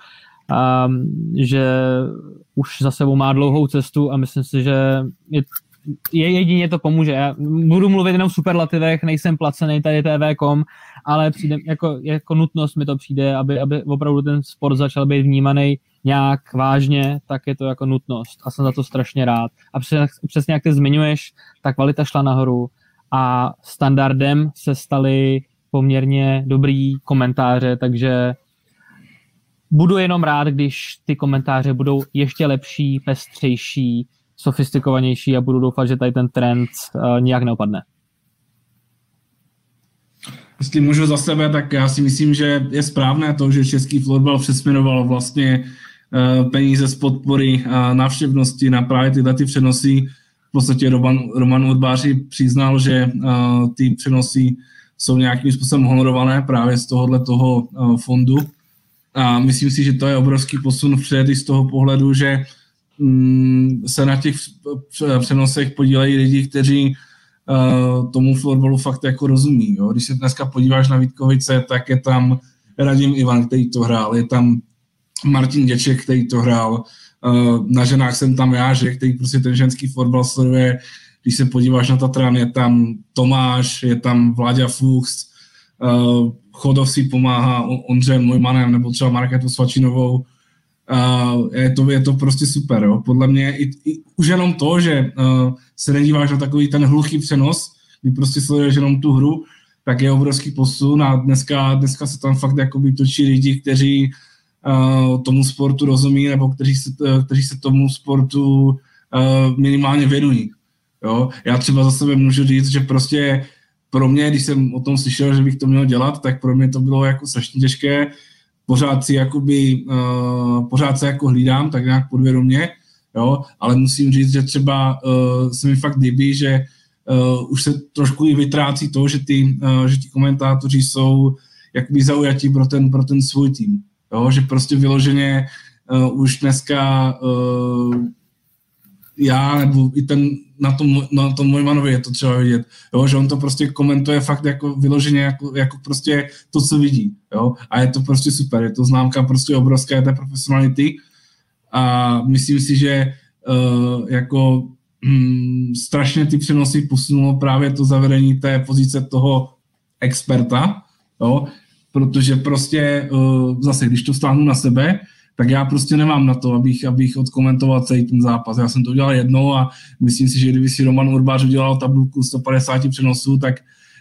um, že už za sebou má dlouhou cestu a myslím si, že je, je jedině to pomůže. Já budu mluvit jenom v superlativech, nejsem placený tady TV.com, ale přijde, jako, jako nutnost mi to přijde, aby, aby opravdu ten sport začal být vnímaný nějak vážně, tak je to jako nutnost a jsem za to strašně rád. A přesně jak ty zmiňuješ, ta kvalita šla nahoru a standardem se staly poměrně dobrý komentáře, takže budu jenom rád, když ty komentáře budou ještě lepší, pestřejší, sofistikovanější a budu doufat, že tady ten trend uh, nijak neopadne. Jestli můžu za sebe, tak já si myslím, že je správné to, že český florbal přesměroval vlastně peníze z podpory a návštěvnosti na právě tyhle ty přenosy. V podstatě Roman, Roman Urbáři přiznal, že eh, ty přenosy jsou nějakým způsobem honorované právě z tohohle toho eh, fondu. A myslím si, že to je obrovský posun vpřed i z toho pohledu, že mm, se na těch přenosech podílejí lidi, kteří tomu florbalu fakt jako rozumí. Jo. Když se dneska podíváš na Vítkovice, tak je tam Radim Ivan, který to hrál, je tam Martin Děček, který to hrál, eh, na ženách jsem tam já, že který prostě ten ženský fotbal sleduje, když se podíváš na Tatran, je tam Tomáš, je tam Vláďa Fuchs, eh, Chodov si pomáhá Ondřejem Mojmanem nebo třeba Marketu Svačinovou, Uh, je, to, je to prostě super. Jo. Podle mě i, i, už jenom to, že se nedíváš na takový ten hluchý přenos, kdy prostě sleduješ jenom tu hru, tak je obrovský posun a dneska, dneska se tam fakt jakoby točí lidi, kteří tomu sportu rozumí nebo kteří se, uh, kteří se tomu sportu uh, minimálně věnují. Jo? Já třeba za sebe můžu říct, že prostě pro mě, když jsem o tom slyšel, že bych to měl dělat, tak pro mě to bylo jako strašně těžké. Pořád si jakoby, uh, pořád se jako hlídám, tak nějak podvědomě, jo? ale musím říct, že třeba uh, se mi fakt líbí, že uh, už se trošku i vytrácí to, že ty, uh, že ti komentátoři jsou jakoby zaujatí pro ten, pro ten svůj tým. Jo? Že prostě vyloženě uh, už dneska uh, já nebo i ten na tom, na tom Mojmanovi je to třeba vidět, jo? že on to prostě komentuje fakt jako vyloženě jako, jako prostě to, co vidí. Jo? A je to prostě super, je to známka prostě obrovské té profesionality a myslím si, že uh, jako mm, strašně ty přenosy posunulo právě to zavedení té pozice toho experta, jo? Protože prostě uh, zase, když to stáhnu na sebe, tak já prostě nemám na to, abych, abych odkomentoval celý ten zápas. Já jsem to udělal jednou a myslím si, že kdyby si Roman Urbář udělal tabulku 150 přenosů, tak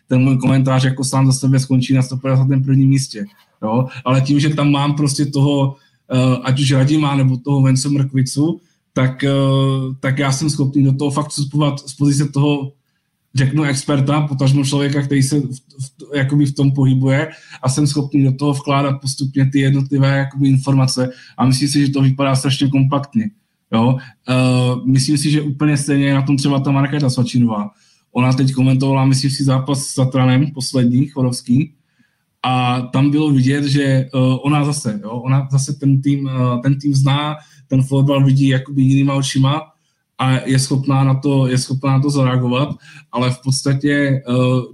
ten můj komentář jako sám za sebe skončí na 151. místě. Jo? Ale tím, že tam mám prostě toho, uh, ať už Radima nebo toho Vence Mrkvicu, tak, uh, tak já jsem schopný do toho fakt vstupovat z pozice toho řeknu experta, potažmo člověka, který se v, v, jakoby v tom pohybuje a jsem schopný do toho vkládat postupně ty jednotlivé jakoby informace a myslím si, že to vypadá strašně kompaktně. Jo? Uh, myslím si, že úplně stejně je na tom třeba ta Markéta Svačinová. Ona teď komentovala, myslím si, zápas s Satranem, poslední, chorovský, a tam bylo vidět, že uh, ona zase, jo, ona zase ten tým, uh, ten tým zná, ten fotbal vidí jakoby jinýma očima a je schopná na to, je schopná na to zareagovat, ale v podstatě, eh,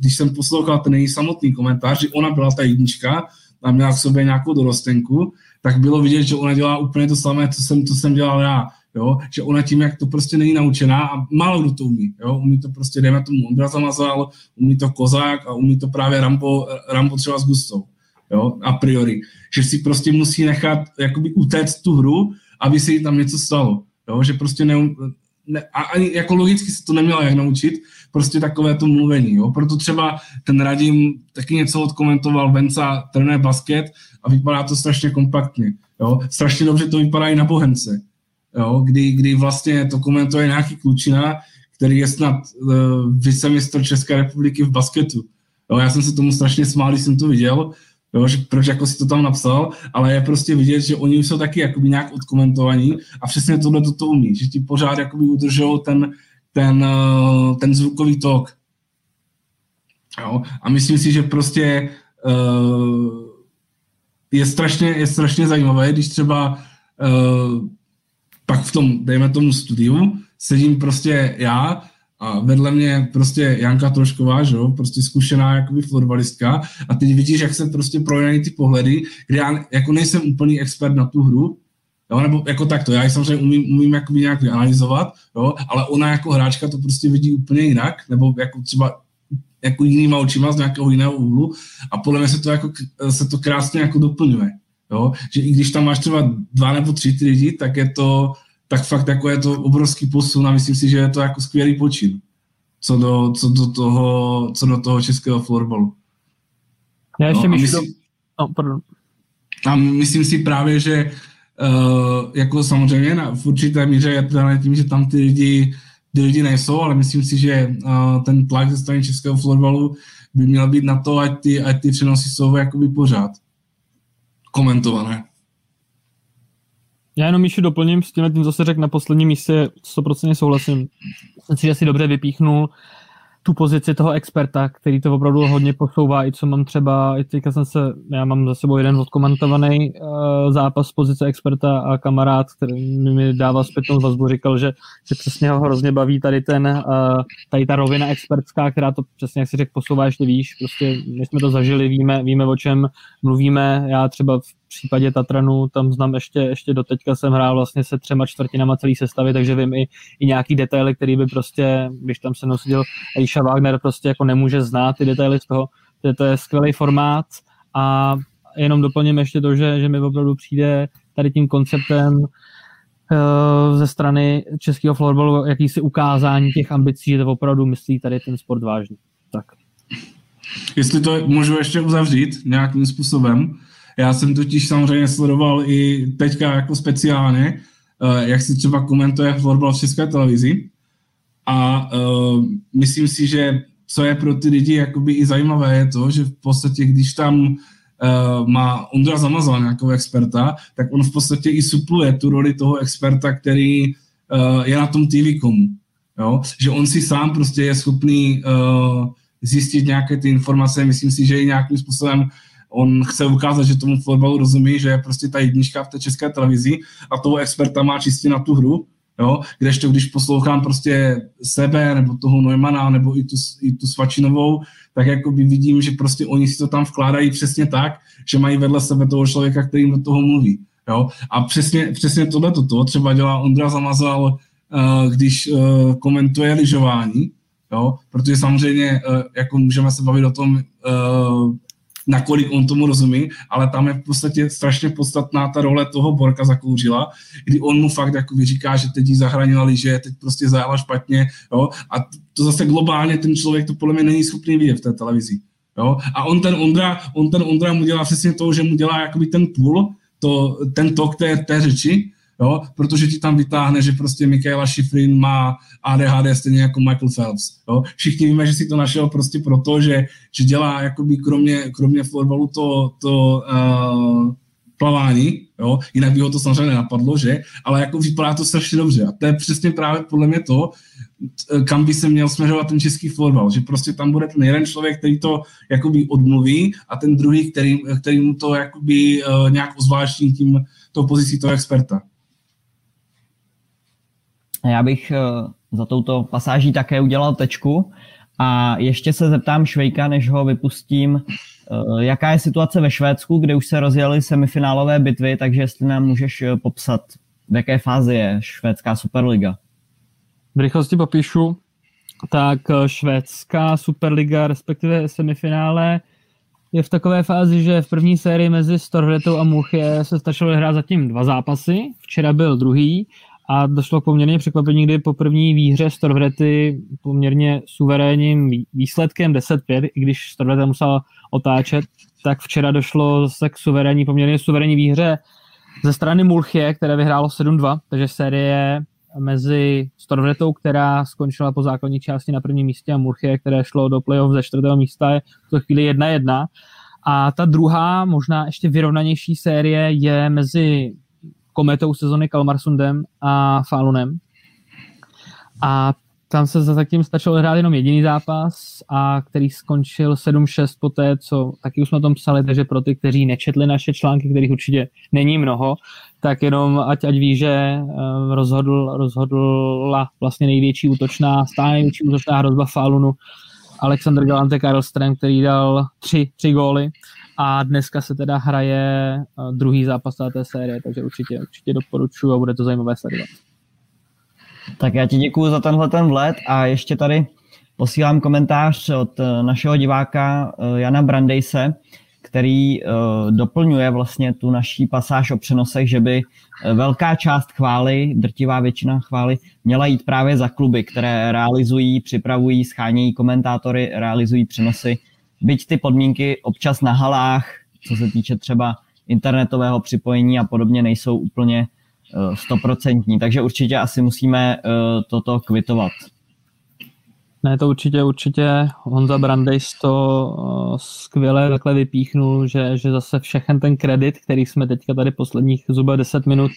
když jsem poslouchal ten její samotný komentář, že ona byla ta jednička a měla v sobě nějakou dorostenku, tak bylo vidět, že ona dělá úplně to samé, co jsem, co jsem dělal já. Jo? Že ona tím, jak to prostě není naučená a málo kdo to umí. Jo? Umí to prostě, dejme tomu Ondra Zamazal, umí to Kozák a umí to právě Rambo, Rambo třeba s Gustou. Jo? A priori. Že si prostě musí nechat jakoby utéct tu hru, aby se jí tam něco stalo. Jo? Že prostě neum, ne, a ani jako logicky se to neměla jak naučit, prostě takové to mluvení. Jo? Proto třeba ten Radim taky něco odkomentoval, Venca trénuje basket a vypadá to strašně kompaktně. Jo? Strašně dobře to vypadá i na Bohemce, jo? Kdy, kdy vlastně to komentuje nějaký klučina, který je snad uh, vicemistr České republiky v basketu. Jo? Já jsem se tomu strašně smál, když jsem to viděl, jo, že proč jako si to tam napsal, ale je prostě vidět, že oni jsou taky jakoby nějak odkomentovaní a přesně tohle to, to umí, že ti pořád jakoby udržou ten, ten, eh, ten zvukový tok. Jo? A myslím si, že prostě uh, je, strašně, je strašně zajímavé, když třeba uh, pak v tom, dejme tomu studiu, sedím prostě já a vedle mě prostě Janka Trošková, že jo, prostě zkušená jakoby fotbalistka. A teď vidíš, jak se prostě projenají ty pohledy, kde já jako nejsem úplný expert na tu hru, jo, nebo jako takto, já ji samozřejmě umím, umím jakoby nějak analyzovat, jo, ale ona jako hráčka to prostě vidí úplně jinak, nebo jako třeba jako jinýma očima z nějakého jiného úhlu. A podle mě se to, jako, se to krásně jako doplňuje. Jo? Že i když tam máš třeba dva nebo tři ty lidi, tak je to, tak fakt jako je to obrovský posun a myslím si, že je to jako skvělý počin, co do, co do, toho, co do toho českého florbalu. Já ještě no, myslím, do... oh, pardon. A myslím si právě, že uh, jako samozřejmě na, v určité míře je to tím, že tam ty lidi, ty lidi nejsou, ale myslím si, že uh, ten tlak ze strany českého florbalu by měl být na to, ať ty, ať ty přenosy jsou jakoby pořád komentované. Já jenom Míšu doplním, s tím, tím zase řekl na posledním místě, 100% souhlasím. Myslím si, že si dobře vypíchnul tu pozici toho experta, který to opravdu hodně posouvá, i co mám třeba, i teďka jsem se, já mám za sebou jeden odkomentovaný uh, zápas pozice experta a kamarád, který mi dával zpětnou vazbu, říkal, že, že přesně ho hrozně baví tady ten, uh, tady ta rovina expertská, která to přesně, jak si řekl, posouvá ještě výš, prostě my jsme to zažili, víme, víme o čem mluvíme, já třeba v případě Tatranu tam znám ještě, ještě do teďka jsem hrál vlastně se třema čtvrtinama celý sestavy, takže vím i, i nějaký detaily, který by prostě, když tam se nosil Aisha Wagner, prostě jako nemůže znát ty detaily z toho, že to je skvělý formát a jenom doplním ještě to, že, že mi opravdu přijde tady tím konceptem uh, ze strany českého florbalu jakýsi ukázání těch ambicí, že to opravdu myslí tady ten sport vážně. Tak. Jestli to můžu ještě uzavřít nějakým způsobem. Já jsem totiž samozřejmě sledoval i teďka jako speciálně, uh, jak si třeba komentuje florbal v české televizi. A uh, myslím si, že co je pro ty lidi jakoby i zajímavé, je to, že v podstatě, když tam uh, má Ondra Zamazan jako experta, tak on v podstatě i supluje tu roli toho experta, který uh, je na tom TV komu. Jo? Že on si sám prostě je schopný uh, zjistit nějaké ty informace, myslím si, že i nějakým způsobem on chce ukázat, že tomu fotbalu rozumí, že je prostě ta jednička v té české televizi a toho experta má čistě na tu hru, jo, kdežto když poslouchám prostě sebe, nebo toho Neumana, nebo i tu, i tu Svačinovou, tak jako by vidím, že prostě oni si to tam vkládají přesně tak, že mají vedle sebe toho člověka, který jim do toho mluví. Jo? A přesně, přesně tohle toto třeba dělá Ondra Zamazal, uh, když uh, komentuje lyžování, jo? protože samozřejmě uh, jako můžeme se bavit o tom, nakolik on tomu rozumí, ale tam je v podstatě strašně podstatná ta role toho Borka zakouřila, kdy on mu fakt jako říká, že teď jí zahranila liže, teď prostě zajala špatně, jo, a to zase globálně ten člověk to podle mě není schopný vidět v té televizi. Jo? A on ten Ondra, on ten Ondra mu dělá přesně to, že mu dělá jakoby ten půl, to, ten tok té, té řeči, jo? protože ti tam vytáhne, že prostě Michaela Schifrin má ADHD stejně jako Michael Phelps. Jo? Všichni víme, že si to našel prostě proto, že, že dělá jakoby kromě, kromě florbalu to, to uh, plavání, jo? jinak by ho to samozřejmě nenapadlo, že? Ale jako vypadá to strašně dobře. A to je přesně právě podle mě to, kam by se měl směřovat ten český florbal, že prostě tam bude ten jeden člověk, který to jakoby odmluví a ten druhý, který, který mu to jakoby uh, nějak ozvláštní tím tou pozicí toho experta. Já bych uh, za touto pasáží také udělal tečku a ještě se zeptám Švejka, než ho vypustím, uh, jaká je situace ve Švédsku, kde už se rozjeli semifinálové bitvy, takže jestli nám můžeš popsat, v jaké fázi je švédská Superliga. V rychlosti popíšu, tak švédská Superliga, respektive semifinále, je v takové fázi, že v první sérii mezi Storhretou a Muchě se stačilo hrát zatím dva zápasy. Včera byl druhý a došlo k poměrně překvapení, kdy po první výhře Storvrety poměrně suverénním výsledkem 10-5, i když Storvreta musel otáčet, tak včera došlo zase k suverénní, poměrně suverénní výhře ze strany Mulchie, které vyhrálo 7-2, takže série mezi Storvretou, která skončila po základní části na prvním místě a Murchie, které šlo do playoff ze čtvrtého místa, je v tu chvíli 1-1. A ta druhá, možná ještě vyrovnanější série je mezi kometou sezony Kalmarsundem a Falunem. A tam se zatím stačilo hrát jenom jediný zápas, a který skončil 7-6 po té, co taky už jsme o tom psali, takže pro ty, kteří nečetli naše články, kterých určitě není mnoho, tak jenom ať, ať ví, že eh, rozhodl, rozhodla vlastně největší útočná, stále největší útočná hrozba Falunu Alexander Galante Karlström, který dal tři, tři góly a dneska se teda hraje eh, druhý zápas té série, takže určitě, určitě doporučuji a bude to zajímavé sledovat. Tak já ti děkuji za tenhle ten vlet a ještě tady posílám komentář od eh, našeho diváka eh, Jana Brandejse, který doplňuje vlastně tu naší pasáž o přenosech, že by velká část chvály, drtivá většina chvály, měla jít právě za kluby, které realizují, připravují, schánějí komentátory, realizují přenosy byť ty podmínky občas na halách, co se týče třeba internetového připojení a podobně, nejsou úplně eh, stoprocentní. Takže určitě asi musíme eh, toto kvitovat. Ne, to určitě, určitě Honza Brandejs to uh, skvěle takhle vypíchnul, že, že zase všechen ten kredit, který jsme teďka tady posledních zhruba 10 minut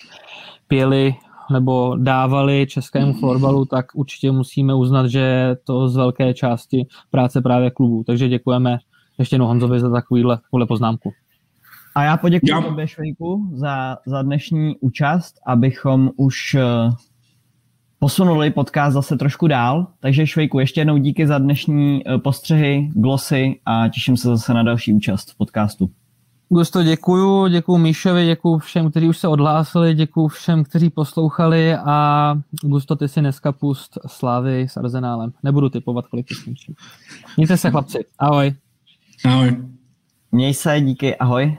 pěli nebo dávali českému florbalu, tak určitě musíme uznat, že je to z velké části práce právě klubu. Takže děkujeme ještě jednou Honzovi za takovýhle, poznámku. A já poděkuji tobě, Švejku, za, za dnešní účast, abychom už eh, posunuli podcast zase trošku dál. Takže Švejku, ještě jednou díky za dnešní eh, postřehy, glosy a těším se zase na další účast v podcastu. Gusto, děkuju, děkuju Míšovi, děkuju všem, kteří už se odhlásili, děkuju všem, kteří poslouchali a Gusto, ty si dneska pust Slávy s Arzenálem. Nebudu typovat, kolik skončí. Mějte se, chlapci. Ahoj. Ahoj. Měj se, díky, ahoj.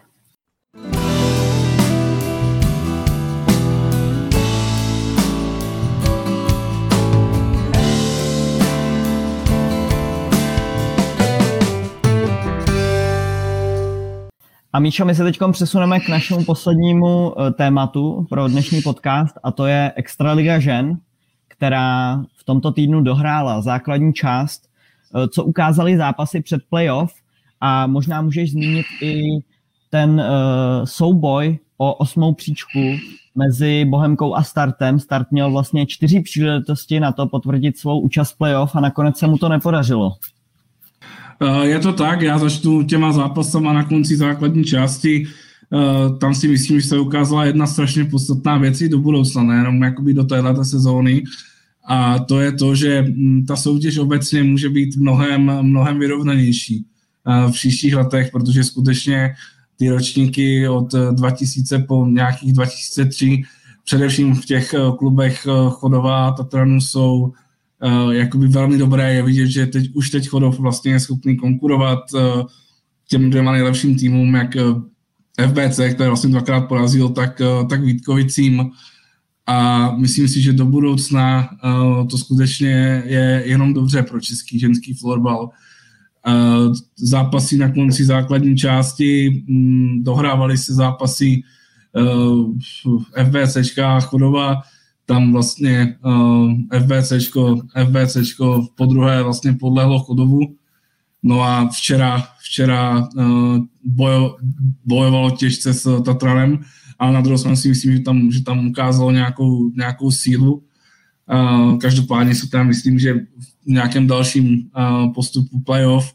A Míšo, my se teď přesuneme k našemu poslednímu eh, tématu pro dnešní podcast a to je Extraliga žen, která v tomto týdnu dohrála základní část, eh, co ukázali zápasy před playoff a možná můžeš zmínit i ten uh, souboj o osmou příčku mezi Bohemkou a Startem. Start měl vlastně čtyři příležitosti na to potvrdit svou účast playoff a nakonec se mu to nepodařilo. Eh, je to tak, já začnu těma zápasama na konci základní části. Eh, tam si myslím, že se ukázala jedna strašně podstatná věc do budoucna, nejenom jakoby do této sezóny. A to je to, že hm, ta soutěž obecně může být mnohem, mnohem vyrovnanější v příštích letech, protože skutečně ty ročníky od 2000 po nějakých 2003, především v těch eh, klubech Chodová a Tatranu jsou uh, jakoby velmi dobré. Je vidět, že teď, už teď Chodov vlastně je schopný konkurovat uh, těm dvěma nejlepším týmům, jak uh, FBC, které vlastně dvakrát porazil, tak, tak Vítkovicím. A myslím si, že do budoucna to skutečně je jenom dobře pro český ženský florbal. Zápasy na konci základní části, um, dohrávaly se zápasy uh, FBCčka Chodova, tam vlastně uh, FBCčko, FBCčko po druhé vlastně podlehlo chodovu. No a včera, včera uh, bojo, bojovalo těžce s Tatranem, ale na druhou stranu si myslím, že tam, že tam ukázalo nějakou, nějakou sílu. Uh, každopádně si tam myslím, že v nějakém dalším uh, postupu playoff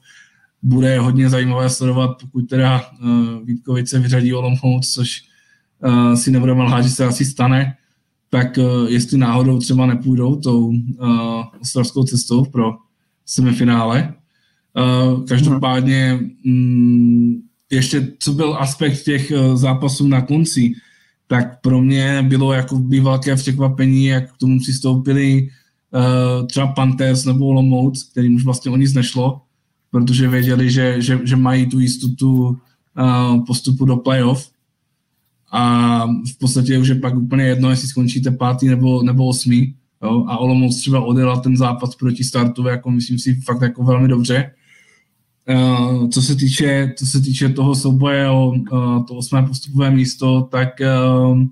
bude hodně zajímavé sledovat, pokud teda uh, Vítkovice vyřadí Olomouc, což uh, si nebudeme lhát, že se asi stane tak uh, jestli náhodou třeba nepůjdou tou uh, ostravskou cestou pro semifinále. Uh, každopádně um, ještě co byl aspekt těch uh, zápasů na konci, tak pro mě bylo jako by velké překvapení, jak k tomu přistoupili uh, třeba Panthers nebo Olomouc, kterým už vlastně o nic nešlo, protože věděli, že, že, že mají tu jistotu uh, postupu do playoff a v podstatě už je pak úplně jedno, jestli skončíte pátý nebo, nebo osmý. Jo? A Olomouc třeba odjela ten zápas proti startu, jako myslím si fakt jako velmi dobře. Uh, co, se týče, co se týče toho souboje o uh, to osmé postupové místo, tak uh,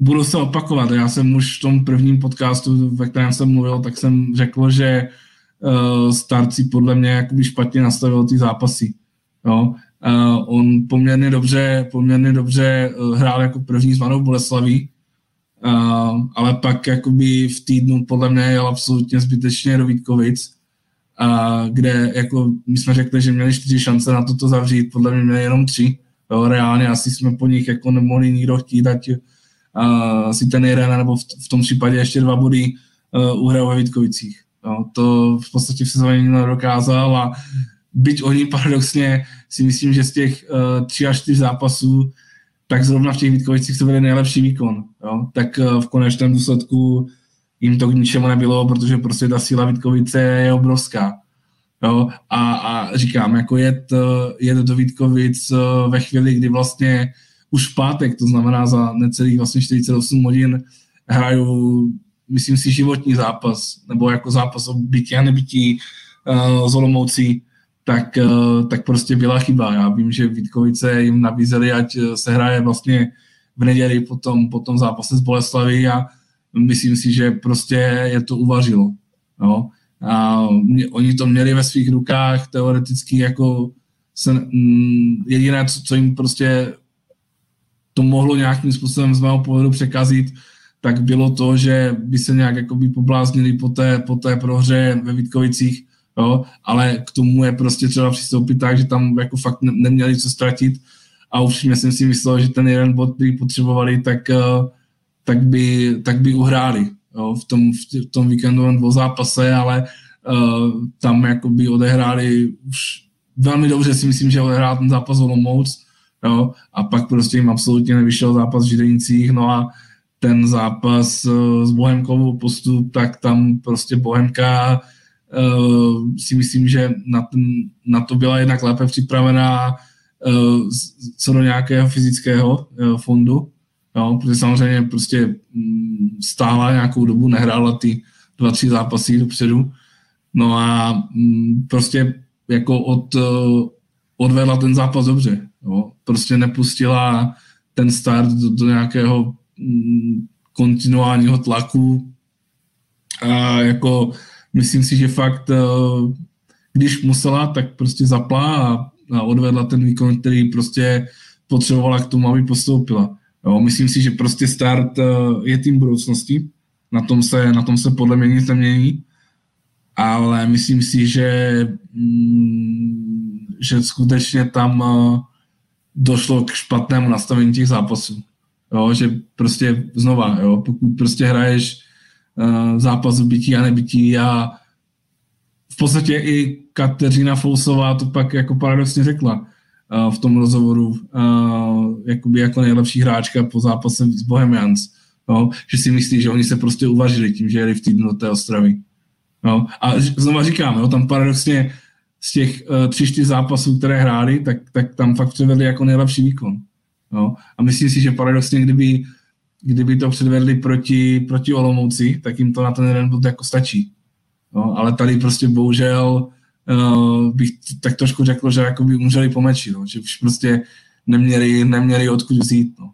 budu se opakovat. Já jsem už v tom prvním podcastu, ve kterém jsem mluvil, tak jsem řekl, že starci podle mě jakoby špatně nastavil ty zápasy. Jo? Uh, on poměrně dobře, poměrně dobře uh, hrál jako první s Manou Boleslaví, uh, ale pak jakoby v týdnu podle mě jel absolutně zbytečně do Vítkovic, uh, kde jako my jsme řekli, že měli čtyři šance na toto zavřít, podle mě měli jenom tři. Jo, reálně asi jsme po nich jako nemohli nikdo chtít dát uh, si ten jeden, nebo v, v tom případě ještě dva body uh, uhrál ve Vítkovicích. Jo, to v podstatě v sezóně nedokázal a byť oni paradoxně si myslím, že z těch uh, tři až čtyř zápasů, tak zrovna v těch Vítkovicích to byly nejlepší výkon. Jo? Tak uh, v konečném důsledku jim to k ničemu nebylo, protože prostě ta síla Vítkovice je obrovská. Jo? A, a říkám, jako jet, jet do Vítkovic uh, ve chvíli, kdy vlastně už v pátek, to znamená za necelých vlastně 48 hodin, hrajou, myslím si, životní zápas, nebo jako zápas o bytí a nebytí uh, z Olomoucí, tak, eh, tak prostě byla chyba. Já vím, že Vítkovice jim nabízeli, ať eh, se hraje vlastně v neděli po tom, po tom zápase z Boleslavy a myslím si, že prostě je to uvařilo. No. A mě, oni to měli ve svých rukách, teoreticky jako se, mm, jediné, co, co jim prostě to mohlo nějakým způsobem z mého pohledu překazit, tak bylo to, že by se nějak jakoby pobláznili po té, po té prohře ve Vítkovicích jo, ale k tomu je prostě třeba přistoupit tak, že tam jako fakt ne, neměli co ztratit. A upřímně jsem si myslel, že ten jeden bod, který potřebovali, tak, eh, tak, by, tak by uhráli jo, v, tom, v tom víkendovém dvozápase, ale uh, tam jako by odehráli už velmi dobře si myslím, že odehrál ten zápas Olomouc, jo, a pak prostě jim absolutně nevyšel zápas v Židenicích, no a ten zápas uh, s Bohemkovou postup, tak tam prostě Bohemka uh, si myslím, že na, ten, na to byla jednak lépe připravená uh, co do nějakého fyzického uh, fondu, jo, protože samozřejmě prostě um, stála nějakou dobu, nehrála ty dva, tři zápasy dopředu, no a um, prostě jako od, uh, odvedla ten zápas dobře, jo, prostě nepustila ten start do, do nějakého um, kontinuálního tlaku. A jako myslím si, že fakt, eh, když musela, tak prostě zapla a, a odvedla ten výkon, který prostě potřebovala k tomu, aby postoupila. Jo, myslím si, že prostě start eh, je tým budoucnosti, na tom se, na tom se podle mě nic nemění, ale myslím si, že, mm, že skutečně tam eh, došlo k špatnému nastavení těch zápasů. Jo, že prostě znova, jo, pokud prostě hraješ uh, zápas bytí a nebytí a v podstatě i Kateřina Fousová to pak jako paradoxně řekla uh, v tom rozhovoru uh, jakoby jako nejlepší hráčka po zápase s Bohemians, jo, že si myslí, že oni se prostě uvažili tím, že jeli v týdnu do té Ostravy. Jo. A znova říkám, jo, tam paradoxně z těch uh, tři, čtyři zápasů, které hráli, tak, tak tam fakt předvedli jako nejlepší výkon. Jo. A myslím si, že paradoxně, kdyby kdyby to předvedli proti, proti Olomouci, tak jim to na ten jeden bod jako stačí. No, ale tady prostě bohužel uh, bych tak trošku řekl, že jako by umřeli po meči, no, že už prostě neměli, neměli odkud vzít. No.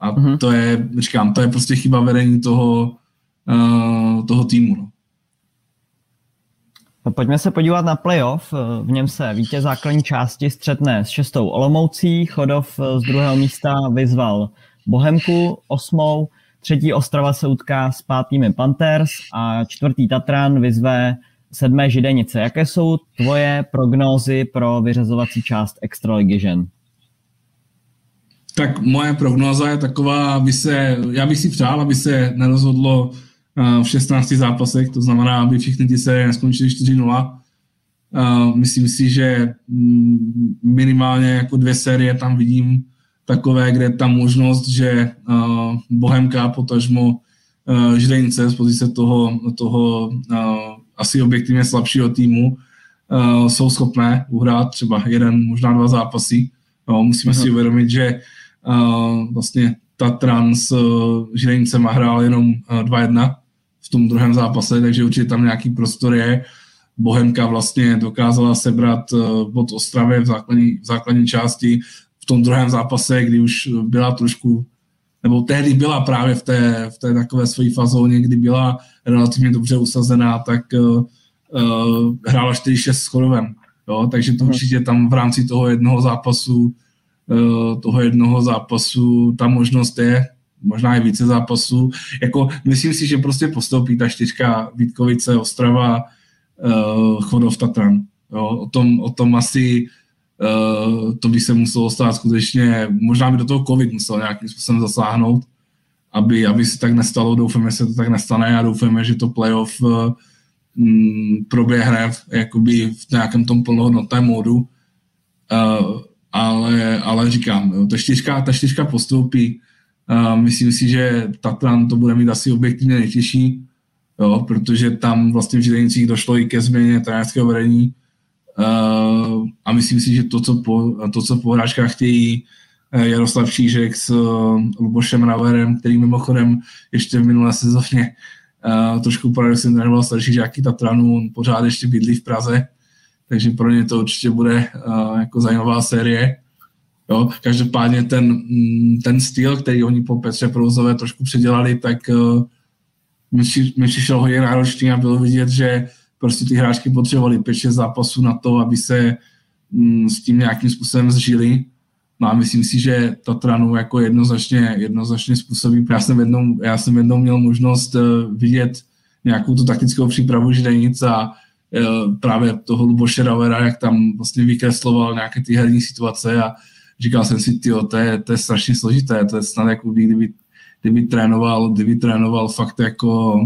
A uh-huh. to je, říkám, to je prostě chyba vedení toho, uh, toho týmu. No. No, pojďme se podívat na playoff. V něm se vítěz základní části střetne s šestou Olomoucí. Chodov z druhého místa vyzval Bohemku osmou, třetí Ostrava se utká s pátými Panthers a čtvrtý Tatran vyzve sedmé Židenice. Jaké jsou tvoje prognózy pro vyřazovací část Extraligy žen? Tak moje prognóza je taková, aby se, já bych si přál, aby se nerozhodlo eh, v 16 zápasech, to znamená, aby všechny ty série neskončily 4-0. Eh, myslím si, že mm, minimálně jako dvě série tam vidím takové, kde ta možnost, že uh, Bohemka, potažmo uh, Žrejnice z pozice toho, toho uh, asi objektivně slabšího týmu uh, jsou schopné uhrát třeba jeden, možná dva zápasy. No, musíme Aha. si uvědomit, že uh, vlastně Tatran s uh, Žrejnicem hrál jenom uh, 2-1 v tom druhém zápase, takže určitě tam nějaký prostor je. Bohemka vlastně dokázala sebrat uh, bod Ostravě v základní, v základní části, v tom druhém zápase, kdy už byla trošku, nebo tehdy byla právě v té, v té takové své fazóně, kdy byla relativně dobře usazená, tak uh, hrála 4-6 s Chodovem. Jo? Takže to určitě tam v rámci toho jednoho zápasu uh, toho jednoho zápasu ta možnost je, možná i více zápasů. Jako, myslím si, že prostě postoupí ta čtyřka Vítkovice, Ostrava, uh, Chodov, Tatran. Jo? O, tom, o tom asi to by se muselo stát skutečně, možná by do toho covid musel nějakým způsobem zasáhnout, aby, aby se tak nestalo, doufáme, že se to tak nestane a doufáme, že to playoff uh, proběhne jakoby v nějakém tom plnohodnotném módu, uh, ale, ale říkám, jo, ta, čtyřka, ta čtyřka postoupí, uh, myslím si, že Tatran to bude mít asi objektivně nejtěžší, jo, protože tam vlastně v Žilenicích došlo i ke změně trenérského vedení, a myslím si, že to, co po, to, co po hráčkách chtějí uh, Jaroslav Šížek s uh, Lubošem Raverem, který mimochodem ještě v minulé sezóně uh, trošku paradoxně trénoval starší žáky Tatranu, on pořád ještě bydlí v Praze, takže pro ně to určitě bude uh, jako zajímavá série. Jo, každopádně ten, mm, ten styl, který oni po Petře Prouzové trošku předělali, tak uh, mi přišel hodně náročný a bylo vidět, že prostě ty hráčky potřebovaly 5-6 zápasů na to, aby se mm, s tím nějakým způsobem zžili. No a myslím si, že Tatranu jako jednoznačně, jednoznačně způsobí. Já jsem, jednou, já jsem jednou měl možnost uh, vidět nějakou tu taktickou přípravu Židenic a uh, právě toho Luboše Ravera, jak tam vlastně vykresloval nějaké ty herní situace a říkal jsem si, tyjo, to je, to je strašně složité, to je snad jako kdyby, kdyby trénoval, kdyby trénoval fakt jako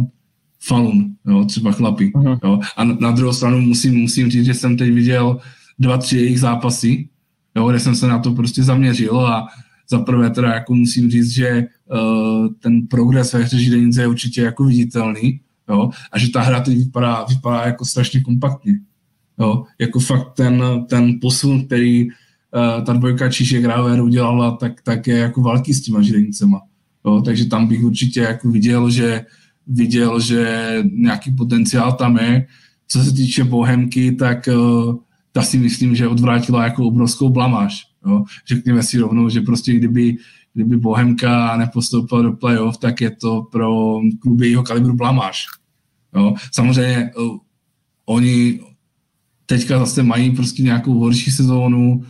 Falun, jo, třeba chlapi. Uh-huh. Jo. A na, na druhou stranu musím, musím říct, že jsem teď viděl dva, tři jejich zápasy, jo, kde jsem se na to prostě zaměřil a za prvé teda jako musím říct, že uh, ten progres ve hře Židenice je určitě jako viditelný, Jo? A že ta hra teď vypadá, vypadá jako strašně kompaktně. Jo? Jako fakt ten, ten posun, který uh, ta dvojka Číšek Grauer udělala, tak, tak je jako velký s těma žrejnicema. Jo? Takže tam bych určitě jako viděl, že viděl, že nějaký potenciál tam je. Co se týče Bohemky, tak uh, ta si myslím, že odvrátila jako obrovskou blamáž. Jo? Řekněme si rovnou, že prostě kdyby, kdyby Bohemka nepostoupila do playoff, tak je to pro kluby jeho kalibru blamáž. Jo? Samozřejmě uh, oni teďka zase mají prostě nějakou horší sezónu,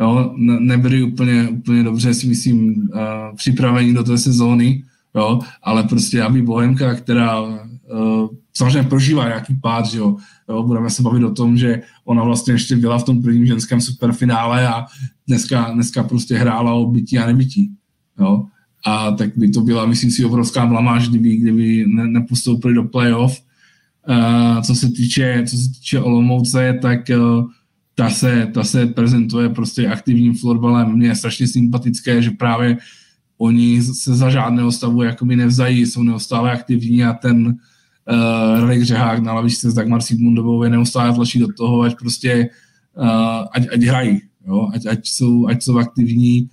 jo? Ne, nebyli úplně, úplně dobře, si myslím, uh, připraveni do té sezóny, jo? ale prostě aby Bohemka, která uh, samozřejmě prožívá nějaký pád, jo? jo, budeme se bavit o tom, že ona vlastně ještě byla v tom prvním ženském superfinále a dneska, dneska prostě hrála o bytí a nebytí, jo? a tak by to byla, myslím si, obrovská blamáž, kdyby, kdyby ne, nepostoupili do playoff. Uh, co se týče, co se týče Olomouce, tak uh, ta se, ta se prezentuje prostě aktivním florbalem. Mně je strašně sympatické, že právě oni se za žádného stavu jakoby nevzají, jsou neustále aktivní a ten uh, Radek Řehák na lavičce s Dagmar Sigmundovou je neustále tlačí do toho, ať prostě uh, ať, ať hrají, jo? Ať, ať, jsou, ať jsou aktivní.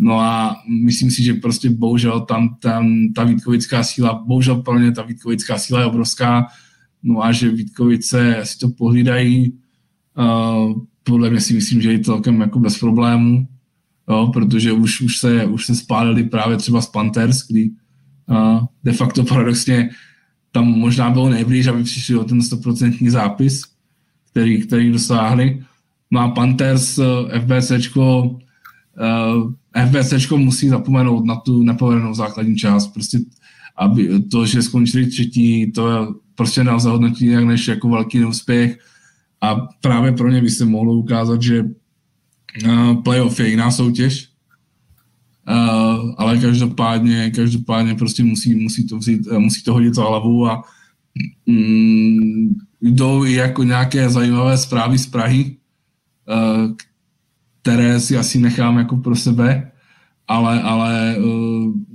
No a myslím si, že prostě bohužel tam, tam ta Vítkovická síla, bohužel mě ta Vítkovická síla je obrovská, no a že Vítkovice si to pohlídají, uh, podle mě si myslím, že je celkem jako bez problémů, jo, protože už, už, se, už se spálili právě třeba z Panthers, kdy uh, de facto paradoxně tam možná bylo nejblíž, aby přišli o ten 100% zápis, který, který dosáhli. No a Panthers, eh, FBCčko, uh, eh, FBCčko musí zapomenout na tu nepovedenou základní část. Prostě aby to, že skončili třetí, to je prostě nelze hodnotit jinak než jako velký neúspěch. A právě pro ně by se mohlo ukázat, že uh, playoff je jiná soutěž, Uh, ale každopádně, každopádně prostě musí, musí, to vzít, uh, musí to hodit za hlavu a um, jdou i jako nějaké zajímavé zprávy z Prahy, uh, které si asi nechám jako pro sebe, ale, ale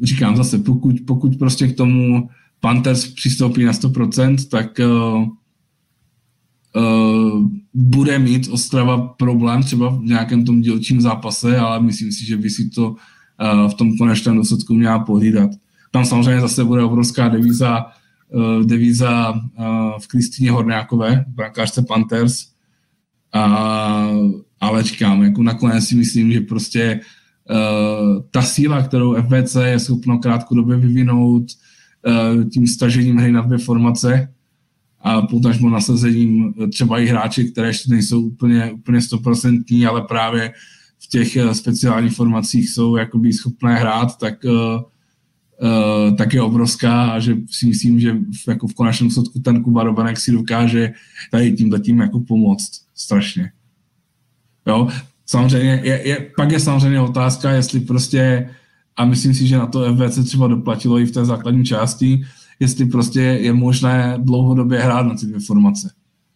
říkám zase, pokud, pokud prostě k tomu Panthers přistoupí na 100%, tak uh, uh, bude mít Ostrava problém třeba v nějakém tom dílčím zápase, ale myslím si, že by si to v tom konečném důsledku měla pohlídat. Tam samozřejmě zase bude obrovská devíza, eh, devíza eh, v Kristýně Horňákové, brankářce Panthers, a, ale říkám, jako nakonec si myslím, že prostě ta síla, kterou FBC je schopno krátkodobě vyvinout tím stažením hry na dvě formace a potažmo nasazením třeba i hráči, které ještě nejsou úplně, úplně stoprocentní, ale právě v těch eh, speciálních formacích jsou jakoby schopné hrát, tak, uh, uh, tak je obrovská a že si myslím, že v, jako v konečném sledku ten Kuba Robanek si dokáže tady tím tím jako pomoct strašně. Jo? Samozřejmě, je, je, pak je samozřejmě otázka, jestli prostě, a myslím si, že na to FVC třeba doplatilo i v té základní části, jestli prostě je možné dlouhodobě hrát na ty dvě formace.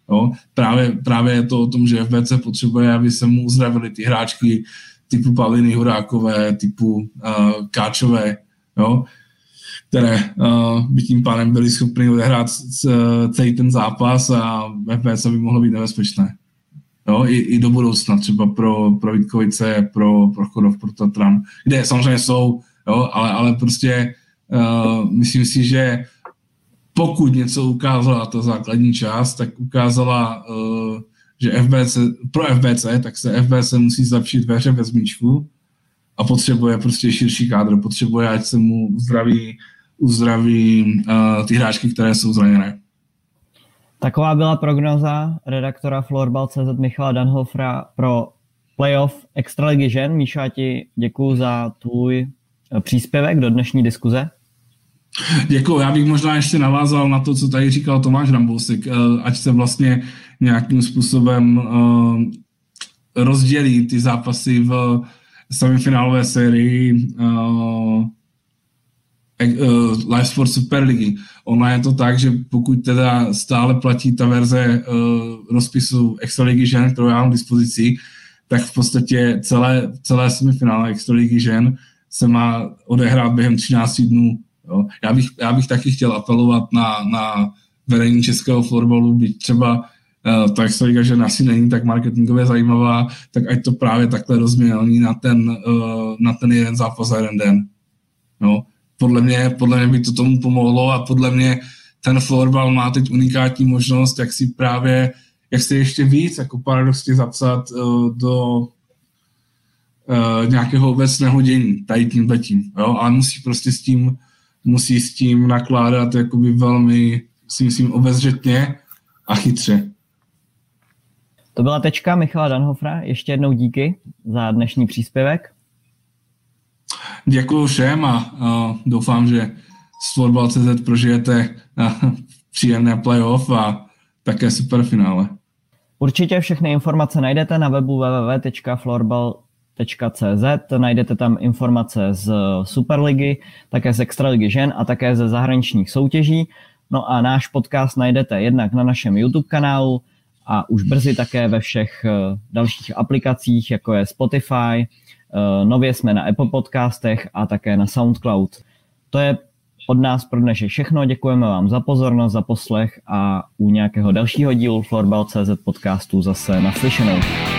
Jo? Právě, právě je to o tom, že FBC potřebuje, aby se mu uzdravili ty hráčky typu Pavliny Hurákové, typu uh, Káčové, jo? které uh, by tím pádem byli schopni odehrát celý ten zápas a FBC by mohlo být nebezpečné. Jo, i, i do budoucna, třeba pro, pro Vítkovice, pro, pro Chodov, pro Tatran, kde samozřejmě jsou, jo, ale, ale prostě uh, myslím si, že pokud něco ukázala ta základní část, tak ukázala, uh, že FBC, pro FBC, tak se FBC musí zlepšit ve hře bez míčku a potřebuje prostě širší kádr, potřebuje, ať se mu uzdraví, uzdraví uh, ty hráčky, které jsou zraněné. Taková byla prognoza redaktora Florbal.cz Michala Danhofra pro playoff Extraligy žen. Míša, ti děkuji za tvůj eh, příspěvek do dnešní diskuze. Děkuji. Já bych možná ještě navázal na to, co tady říkal Tomáš Rambousek, eh, ať se vlastně nějakým způsobem eh, rozdělí ty zápasy v semifinálové sérii uh, Live Sport Super Ligy. Ono je to tak, že pokud teda stále platí ta verze rozpisu Extraligy žen, kterou já mám k dispozici, tak v podstatě celé, celé semifinále Extraligy žen se má odehrát během 13 dnů Jo. Já, bych, já bych taky chtěl apelovat na, na vedení českého florbalu, byť třeba tak se říká, že asi není tak marketingově zajímavá, tak ať to právě takhle rozmělní na ten, uh, na ten jeden zápas za jeden den. No, podle mě, podle mě by to tomu pomohlo a podle mě ten florbal má teď unikátní možnost, jak si právě, jak si ještě víc jako paradoxně zapsat uh, do nějakého obecného dění, tady tím letím, jo, ale musí prostě s tím, musí s tím nakládat jakoby velmi, si myslím, obezřetně a chytře. To byla tečka Michala Danhofra. Ještě jednou díky za dnešní příspěvek. Děkuji všem a, a doufám, že s Florbal.cz prožijete příjemné playoff a také superfinále. Určitě všechny informace najdete na webu www.florbal.cz, najdete tam informace z Superligy, také z Extraligy žen a také ze zahraničních soutěží. No a náš podcast najdete jednak na našem YouTube kanálu, a už brzy také ve všech eh, dalších aplikacích, jako je Spotify, eh, nově jsme na Apple podcastech a také na SoundCloud. To je od nás pro dnešek všechno, děkujeme vám za pozornost, za poslech a u nějakého dalšího dílu Florbal.cz podcastu zase naslyšenou.